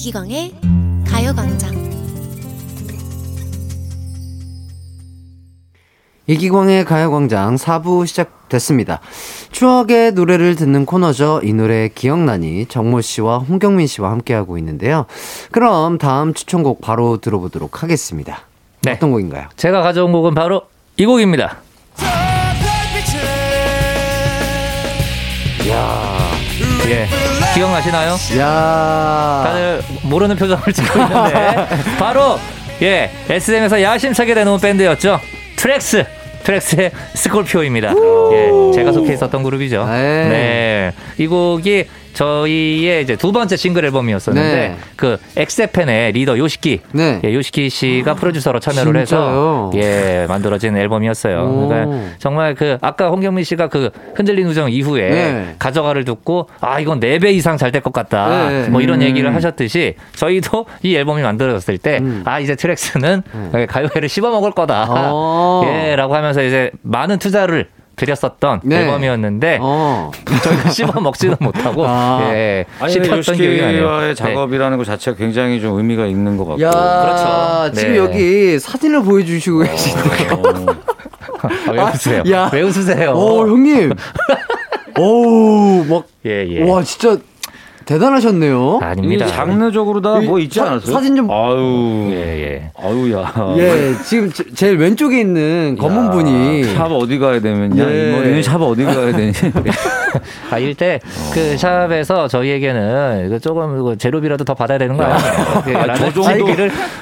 이기광의 가요광장 이기광의 가요광장 4부 시작됐습니다. 추억의 노래를 듣는 코너죠. 이 노래 기억나니 정모 씨와 홍경민 씨와 함께하고 있는데요. 그럼 다음 추천곡 바로 들어보도록 하겠습니다. 네. 어떤 곡인가요? 제가 가져온 곡은 바로 이 곡입니다. 예. 기억나시나요? 야 다들 모르는 표정을 짓고 있는데 바로 예 SM에서 야심차게 내놓은 밴드였죠. 트랙스. 트랙스의 스콜피오입니다. 예, 제가 속해 있었던 그룹이죠. 네. 네. 이 곡이 저희의 이제 두 번째 싱글 앨범이었었는데 네. 그 엑세펜의 리더 요시키 네. 예, 요시키 씨가 프로듀서로 참여를 진짜요? 해서 예 만들어진 앨범이었어요. 오. 그러니까 정말 그 아까 홍경민 씨가 그 흔들린 우정 이후에 네. 가져가를 듣고 아 이건 네 배 이상 잘 될 것 같다. 네. 뭐 이런 음. 얘기를 하셨듯이 저희도 이 앨범이 만들어졌을 때 음. 아 이제 트랙스는 가요회를 씹어 먹을 거다. 어. 예라고 하면서 이제 많은 투자를 드렸었던 네. 앨범이었는데 어. 저희가 씹어 먹지도 못하고 아. 예, 씹혔던 기억이 나네요. 네. 작업이라는 것 자체가 굉장히 좀 의미가 있는 것 같고. 야, 그렇죠. 지금 네. 여기 사진을 보여주시고. 어, 아, 왜 웃으세요? 야. 왜 웃으세요? 오, 형님. 오우, 막, 예, 예. 와, 진짜 대단하셨네요. 아닙니다. 장르적으로 다 뭐 있지 사- 않았어요? 사진 좀- 아유. 예, 예. 아유야. 예, 지금 제- 제일 왼쪽에 있는 검은 야, 분이. 샵 어디 가야 되면냐? 예. 이 머리는 샵 어디 가야 되니? 아, 일때 그 샵에서 저희에게는 이거 조금 이거 제로비라도 더 받아야 되는 거 아니에요? 예, 아, 저 정도-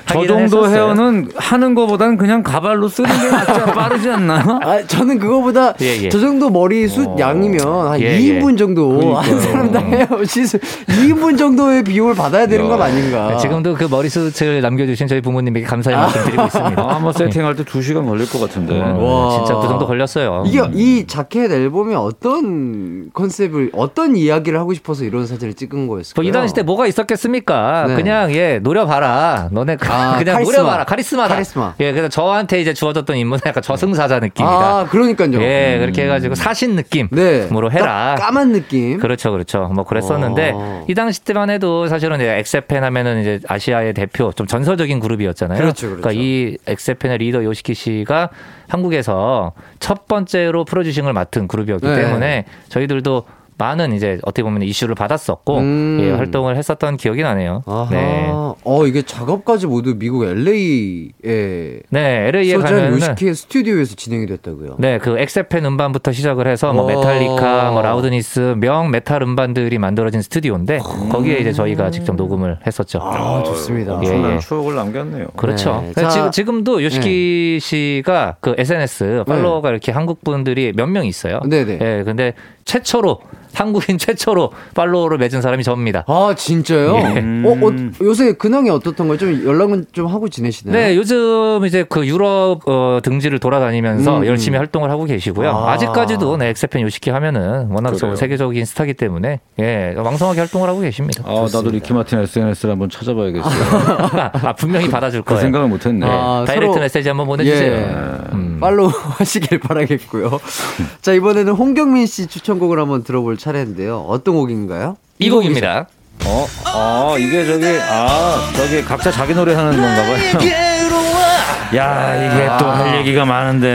저 정도. 헤어는 하는 거보다는 그냥 가발로 쓰는 게 낫지 않- 빠르지 않나? 아, 저는 그거보다 예, 예. 저 정도 머리 숱 어. 양이면 한 예, 2인분 정도 그러니까요. 한 사람 다 헤어 시술 2인분 정도의 비용을 받아야 되는 건 아닌가. 네, 지금도 그 머리숱을 남겨주신 저희 부모님에게 감사의 말씀 드리고 있습니다. 아, 한번 세팅할 때 2시간 걸릴 것 같은데. 와. 진짜 그 정도 걸렸어요. 이게 이 자켓 앨범이 어떤 컨셉을 어떤 이야기를 하고 싶어서 이런 사진을 찍은 거였을까요? 뭐 이 당시 때 뭐가 있었겠습니까? 네. 그냥 예 노려봐라. 너네 그- 아, 그냥 카리스마. 노려봐라. 카리스마다. 카리스마. 예, 그래서 저한테 이제 주어졌던 인물은 약간 저승사자 느낌이다. 아, 그러니까요. 예, 그렇게 해가지고 사신 느낌으로 네. 해라. 까- 까만 느낌. 그렇죠, 그렇죠. 뭐 그랬었는데 어. 이 당시 때만 해도 사실은 이제 엑스재팬 하면은 이제 아시아의 대표 좀 전설적인 그룹이었잖아요. 그렇죠, 그렇죠. 러니까 이 엑스재팬의 리더 요시키 씨가 한국에서 첫 번째로 producing을 맡은 그룹이었기 네. 때문에 저희들도 많은 이제 어떻게 보면 이슈를 받았었고 음. 예, 활동을 했었던 기억이 나네요. 아하. 네. 어, 이게 작업까지 모두 미국 LA에 네, LA에 가면은 요시키의 스튜디오에서 진행이 됐다고요. 네, 그 엑스재팬 음반부터 시작을 해서 뭐 어. 메탈리카, 뭐 라우드니스, 명 메탈 음반들이 만들어진 스튜디오인데 거기에 이제 저희가 직접 녹음을 했었죠. 아, 좋습니다. 예, 엄청난 예. 추억을 남겼네요. 그렇죠. 네. 자, 지금, 지금도 요시키 씨가 그 SNS 팔로워가 이렇게 한국 분들이 몇 명 있어요. 네네. 예, 근데 최초로 한국인 최초로 팔로워를 맺은 사람이 저입니다. 아, 진짜요? 예. 어, 어, 요새 근황이 어떻던 거요? 좀 연락은 좀 하고 지내시나요? 네, 요즘 이제 그 유럽 어, 등지를 돌아다니면서 음, 열심히 활동을 하고 계시고요. 아. 아. 직까지도 네, 엑세펜 요시키 하면은 워낙 저 그래요? 세계적인 스타기 때문에 예, 왕성하게 활동을 하고 계십니다. 아, 나도 리키 마틴 SNS를 한번 찾아봐야겠어요. 아, 분명히 받아줄 그 거예요. 생각을 못했네. 아, direct 서로- 메시지 한번 보내주세요. 예. 음. follow 하시길 바라겠고요. 자, 이번에는 홍경민 씨 추천곡을 한번 들어볼 차례인데요. 어떤 곡인가요? 이 곡입니다. 어, 아, 이게 저기, 아, 저기 각자 자기 노래 하는 건가 봐요. 야, 이게 또 할 얘기가 많은데.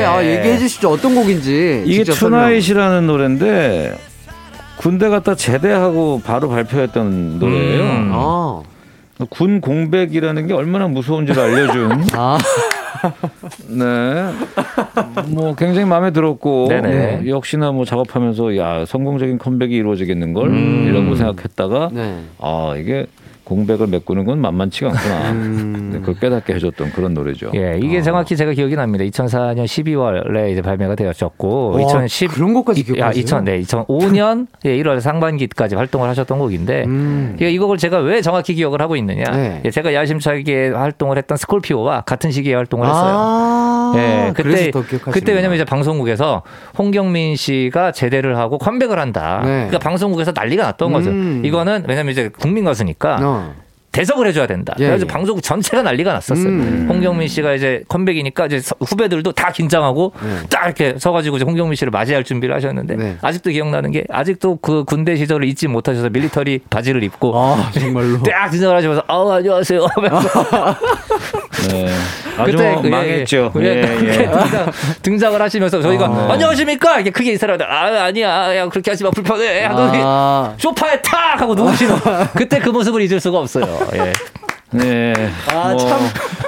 예, 아, 얘기해 주시죠. 어떤 곡인지. 이게. Tonight이라는 노래인데 군대 갔다 제대하고 바로 발표했던 노래예요. 음. 아, 군 공백이라는 게 얼마나 무서운지를 알려준. 아, 네. 뭐 굉장히 마음에 들었고 네네. 뭐 역시나 뭐 작업하면서 야 성공적인 컴백이 이루어지겠는 걸 음. 이라고 생각했다가 네. 아 이게 공백을 메꾸는 건 만만치가 않구나. 음. 네, 그걸 깨닫게 해줬던 그런 노래죠. 예, 이게 아. 정확히 제가 기억이 납니다. 2004년 12월에 이제 발매가 되었었고, 와, 2010 그런 것까지 이- 야, 기억하세요? 2000, 네, 2005년 예, 1월 상반기까지 활동을 하셨던 곡인데, 음. 예, 이 곡을 제가 왜 정확히 기억을 하고 있느냐? 네. 예, 제가 야심차게 활동을 했던 스콜피오와 같은 시기에 활동을 했어요. 아, 예, 그때. 그때 왜냐면 이제 방송국에서 홍경민 씨가 제대를 하고 컴백을 한다. 네. 그러니까 방송국에서 난리가 났던 거죠. 음. 이거는 왜냐면 이제 국민 가수니까 어. 대석을 해줘야 된다. 예, 그래서 예. 방송국 전체가 난리가 났었어요. 음. 홍경민 씨가 이제 컴백이니까 이제 서- 후배들도 다 긴장하고 네. 딱 이렇게 서가지고 이제 홍경민 씨를 맞이할 준비를 하셨는데 네. 아직도 기억나는 게 아직도 그 군대 시절을 잊지 못하셔서 밀리터리 바지를 입고 아, 정말로. 딱 긴장을 하시면서 아 안녕하세요 하면서 네. 그때 그- 망했죠. 예, 예, 예, 예. 등장, 등장을 하시면서 저희가 아, 네. 안녕하십니까 이렇게 크게 인사를 하다 아 아니야 야 그렇게 하지 마 불편해 하더니 아. 소파에 탁 하고 누우시는 그때 그 모습을 잊을 수가 없어요. 예. 네. 아, 뭐, 참,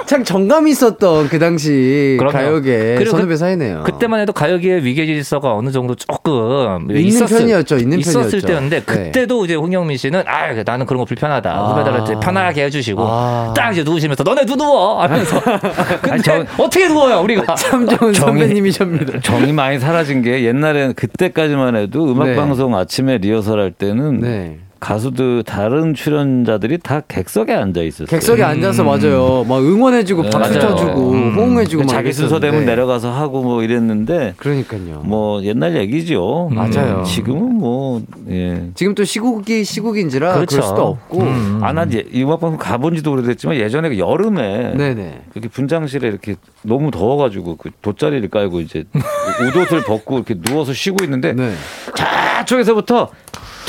참 정감 있었던 그 당시 그럼요. 가요계 그리고 선후배 그- 사이네요. 그때만 해도 가요계의 위계 질서가 어느 정도 조금 있는 있었을, 편이었죠, 있는 있었을 편이었죠. 때였는데 네. 그때도 이제 홍영민 씨는 아 나는 그런 거 불편하다 아. 후배들한테 편하게 해주시고 아. 딱 이제 누우시면서 너네도 누워 하면서 근데 아니, 저- 어떻게 누워요 우리가 참 좋은 정이- 선배님이십니다. 정이 많이 사라진 게 옛날에는 그때까지만 해도 음악 네. 방송 아침에 리허설 할 때는 네. 가수들 다른 출연자들이 다 객석에 앉아 있었어요. 객석에 앉아서 맞아요. 막 응원해주고 네, 박수 맞아요. 쳐주고 음. 호응해주고 막 자기 순서 되면. 내려가서 하고 뭐 이랬는데 그러니까요. 뭐 옛날 얘기죠. 맞아요. 지금은 뭐 예. 지금 또 시국이 시국인지라 그렇죠. 그럴 수도 없고. 음. 아, 난 예- 이 음악방송 가본 지도 오래됐지만 예전에 그 여름에 네네. 이렇게 분장실에 이렇게 너무 더워가지고 그 돗자리를 깔고 이제 옷옷을 벗고 이렇게 누워서 쉬고 있는데 네. 저쪽에서부터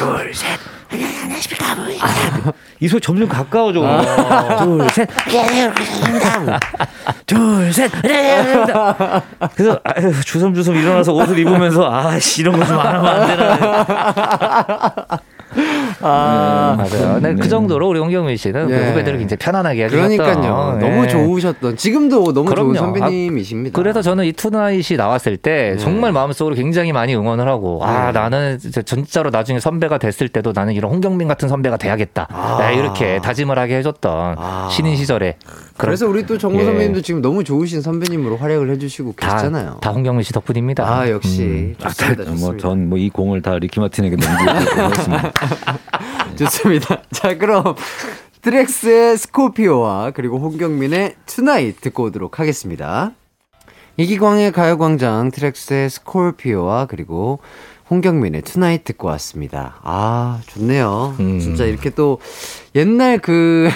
둘, 셋. 이 소리 점점 가까워져. 둘, 셋. 둘, 셋. 그래서 아유, 주섬주섬 일어나서 옷을 입으면서 아, 씨, 이런 거 좀 안 하면 안 되나. 아, 맞아요. 근데 그 정도로 우리 홍경민 씨는 그 예. 후배들을 굉장히 편안하게 해주셨던 그러니까요. 예. 너무 좋으셨던 지금도 너무 그럼요. 좋은 선배님이십니다. 그래서 저는 이 Tonight이 나왔을 때 네. 정말 마음속으로 굉장히 많이 응원을 하고 아 나는 진짜 진짜로 나중에 선배가 됐을 때도 나는 이런 홍경민 같은 선배가 돼야겠다 네, 이렇게 다짐을 하게 해줬던 아. 신인 시절에 그래서 우리 또 정모 예. 선배님도 지금 너무 좋으신 선배님으로 활약을 해주시고 다, 계시잖아요. 다 홍경민 씨 덕분입니다. 아 역시 음. 좋습니다. 좋습니다. 뭐 전 뭐 이 공을 다 리키 마틴에게 넘기겠습니다. 좋습니다. 자 그럼 트렉스의 Scorpio와 그리고 홍경민의 Tonight 듣고 오도록 하겠습니다. 이기광의 가요광장 트렉스의 Scorpio와 그리고 홍경민의 Tonight 듣고 왔습니다. 아 좋네요. 음. 진짜 이렇게 또 옛날 그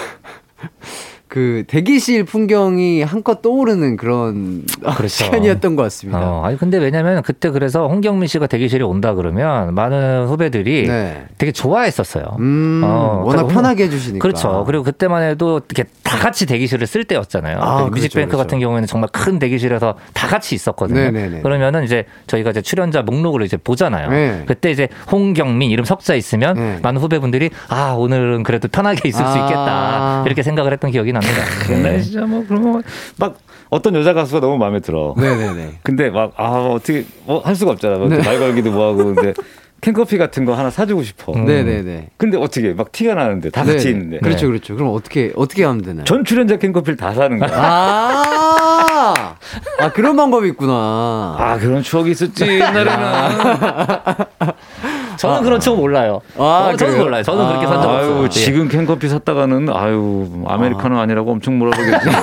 그 대기실 풍경이 한껏 떠오르는 그런 그렇죠. 시간이었던 것 같습니다. 어, 아니 근데 왜냐면 그때 그래서 홍경민 씨가 대기실에 온다 그러면 많은 후배들이 네. 되게 좋아했었어요. 음, 어, 워낙 편하게 해주시니까. 그렇죠. 그리고 그때만 해도 이렇게 다 같이 대기실을 쓸 때였잖아요. 아, 그 그렇죠, 뮤직뱅크 그렇죠. 같은 경우에는 정말 큰 대기실에서 다 같이 있었거든요. 네네네. 그러면은 이제 저희가 이제 출연자 목록을 이제 보잖아요. 네. 그때 이제 홍경민 이름 석자 있으면 네. 많은 후배분들이 아 오늘은 그래도 편하게 있을 수 아. 있겠다 이렇게 생각을 했던 기억이 납니다. 옛날에 진짜 뭐 그런 거 막 어떤 여자 가수가 너무 마음에 들어. 네네네. 근데 막 아 어떻게 뭐 할 수가 없잖아. 뭐 네. 말 걸기도 뭐하고 근데 캔커피 같은 거 하나 사주고 싶어. 음. 네네네. 근데 어떻게 막 티가 나는데 다 같이 네네. 있는데. 그렇죠, 그렇죠. 그럼 어떻게 어떻게 하면 되나요? 전 출연자 캔커피를 다 사는 거야. 아, 아 그런 방법이 있구나. 아 그런 추억이 있었지 옛날에는. 저는 그런 척 몰라요. 아, 어, 저는? 몰라요. 저는 그렇게 산적 아, 없어요. 아유 예. 지금 캔커피 샀다가는 아유 아메리카노 아니라고 엄청 물어보겠지.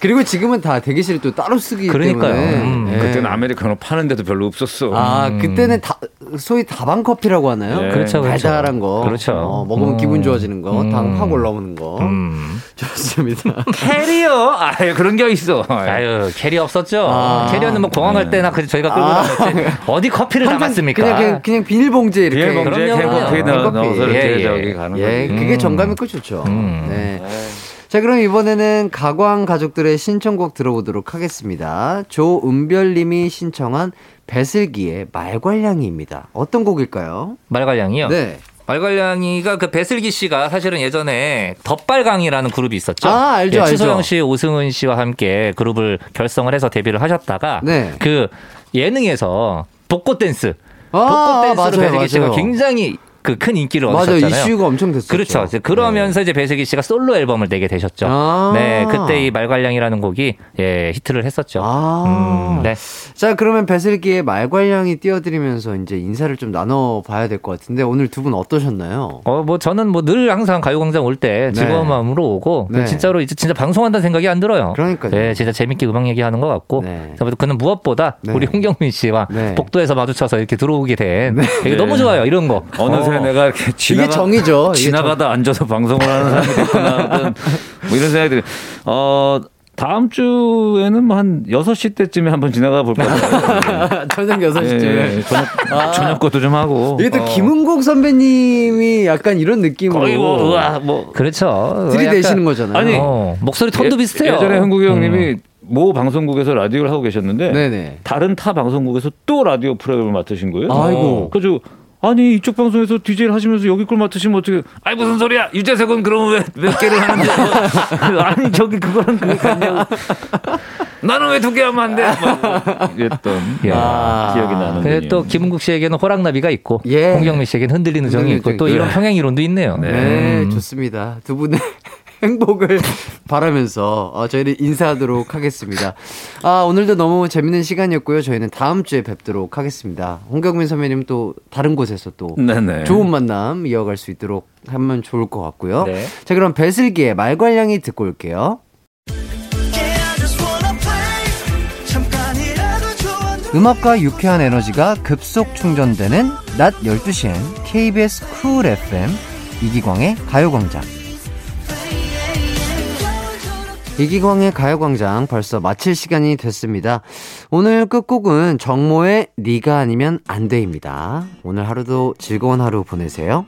그리고 지금은 다 대기실이 또 따로 쓰기 그러니까요. 때문에. 음. 예. 그때는 아메리카노 파는데도 별로 없었어. 아 그때는 다, 소위 다방 커피라고 하나요? 네. 그렇죠, 그렇죠. 달달한 거. 그렇죠. 어, 먹으면 음. 기분 좋아지는 거, 음. 당 확 올라오는 거. 음. 좋습니다. 캐리어. 아유 그런 게 있어. 아유 캐리어 없었죠. 아. 캐리어는 뭐 공항 갈 때나 그 저희가 끌고 아. 다녔지. 어디 커피를 담았습니까? 그냥, 그냥, 그냥 비닐봉지에 이렇게. 비닐봉지에. 캔커피 넣-. 넣어서 이렇게 예, 예. 저기 가는 예, 거지. 그게 음. 정감 있고 좋죠. 음. 네. 자, 그럼 이번에는 가광 가족들의 신청곡 들어보도록 하겠습니다. 조은별님이 신청한 배슬기의 말괄량이입니다. 어떤 곡일까요? 말괄량이요. 네. 말괄량이가 그 배슬기 씨가 사실은 예전에 덧발강이라는 그룹이 있었죠. 아, 알죠, 예, 알죠. 추소영 씨, 오승은 씨와 함께 그룹을 결성을 해서 데뷔를 하셨다가 네. 그 예능에서 복고 댄스 아, 복고 댄스로 맞아요, 배슬기 씨가. 굉장히 그 큰 인기를 맞아 얻으셨잖아요. 이슈가 엄청 됐었죠. 그렇죠. 이제 그러면서 이제 배슬기 씨가 솔로 앨범을 내게 되셨죠. 아. 네, 그때 이 말괄량이라는 곡이 예, 히트를 했었죠. 아. 음, 네. 자, 그러면 배슬기의 말괄량이 띄워드리면서 이제 인사를 좀 나눠봐야 될 것 같은데 오늘 두 분 어떠셨나요? 어, 뭐 저는 뭐 늘 항상 가요광장 올 때 즐거운 네. 마음으로 오고 네. 진짜로 이제 진짜 방송한다는 생각이 안 들어요. 그러니까요. 네, 진짜 재밌게 음악 얘기하는 것 같고 네. 그는 무엇보다 네. 우리 홍경민 씨와 네. 복도에서 마주쳐서 이렇게 들어오게 된 이게 네. 너무 좋아요. 이런 거. 어느새 어. 내가 이렇게 지나가, 정이죠. 이게 지나가다 앉아서 방송을 하는 사람이 됐구나. 뭐 이런 생각이 들어요. 어, 다음 주에는 뭐 한 6시 때쯤에 한번 지나가 볼까. 저녁 6시쯤에. 예, 저녁, 저녁 것도 좀 하고. 이게 또 어. 김은국 선배님이 약간 이런 느낌으로 거의 뭐, 우와, 뭐. 그렇죠. 들이대시는 약간- 거잖아요. 아니, 어, 목소리 톤도 예- 비슷해요. 예전에 흥국이 형님이 음. 모 방송국에서 라디오를 하고 계셨는데 네네. 다른 타 방송국에서 또 라디오 프로그램을 맡으신 거예요. 아이고. 그래서 아니 이쪽 방송에서 DJ를 하시면서 여기 걸 맡으시면 어떻게? 아니 무슨 소리야? 유재석은 그러면 왜 몇 개를 하는데? 아니 저기 그거랑 그게 같냐고. 나는 왜 두 개 하면 안 돼? 막 이랬던 예. 아. 기억이 나는. 근데 또 김은국 씨에게는 호랑나비가 있고 예. 홍경민 씨에게는 흔들리는 정이 있고 또 흔들리는 이런 평행 이론도 있네요. 네, 음. 좋습니다. 두 분의 행복을 바라면서 어, 저희는 인사하도록 하겠습니다. 아, 오늘도 너무 재밌는 시간이었고요. 저희는 다음 주에 뵙도록 하겠습니다. 홍경민 선배님 또 다른 곳에서 또 네네. 좋은 만남 이어갈 수 있도록 하면 좋을 것 같고요. 네. 자, 그럼 배슬기의 말괄량이 듣고 올게요. 음악과 유쾌한 에너지가 급속 충전되는 낮 12시엔 KBS 쿨 FM 이기광의 가요광장. 이기광의 가요광장 벌써 마칠 시간이 됐습니다. 오늘 끝곡은 정모의 네가 아니면 안 돼입니다. 오늘 하루도 즐거운 하루 보내세요.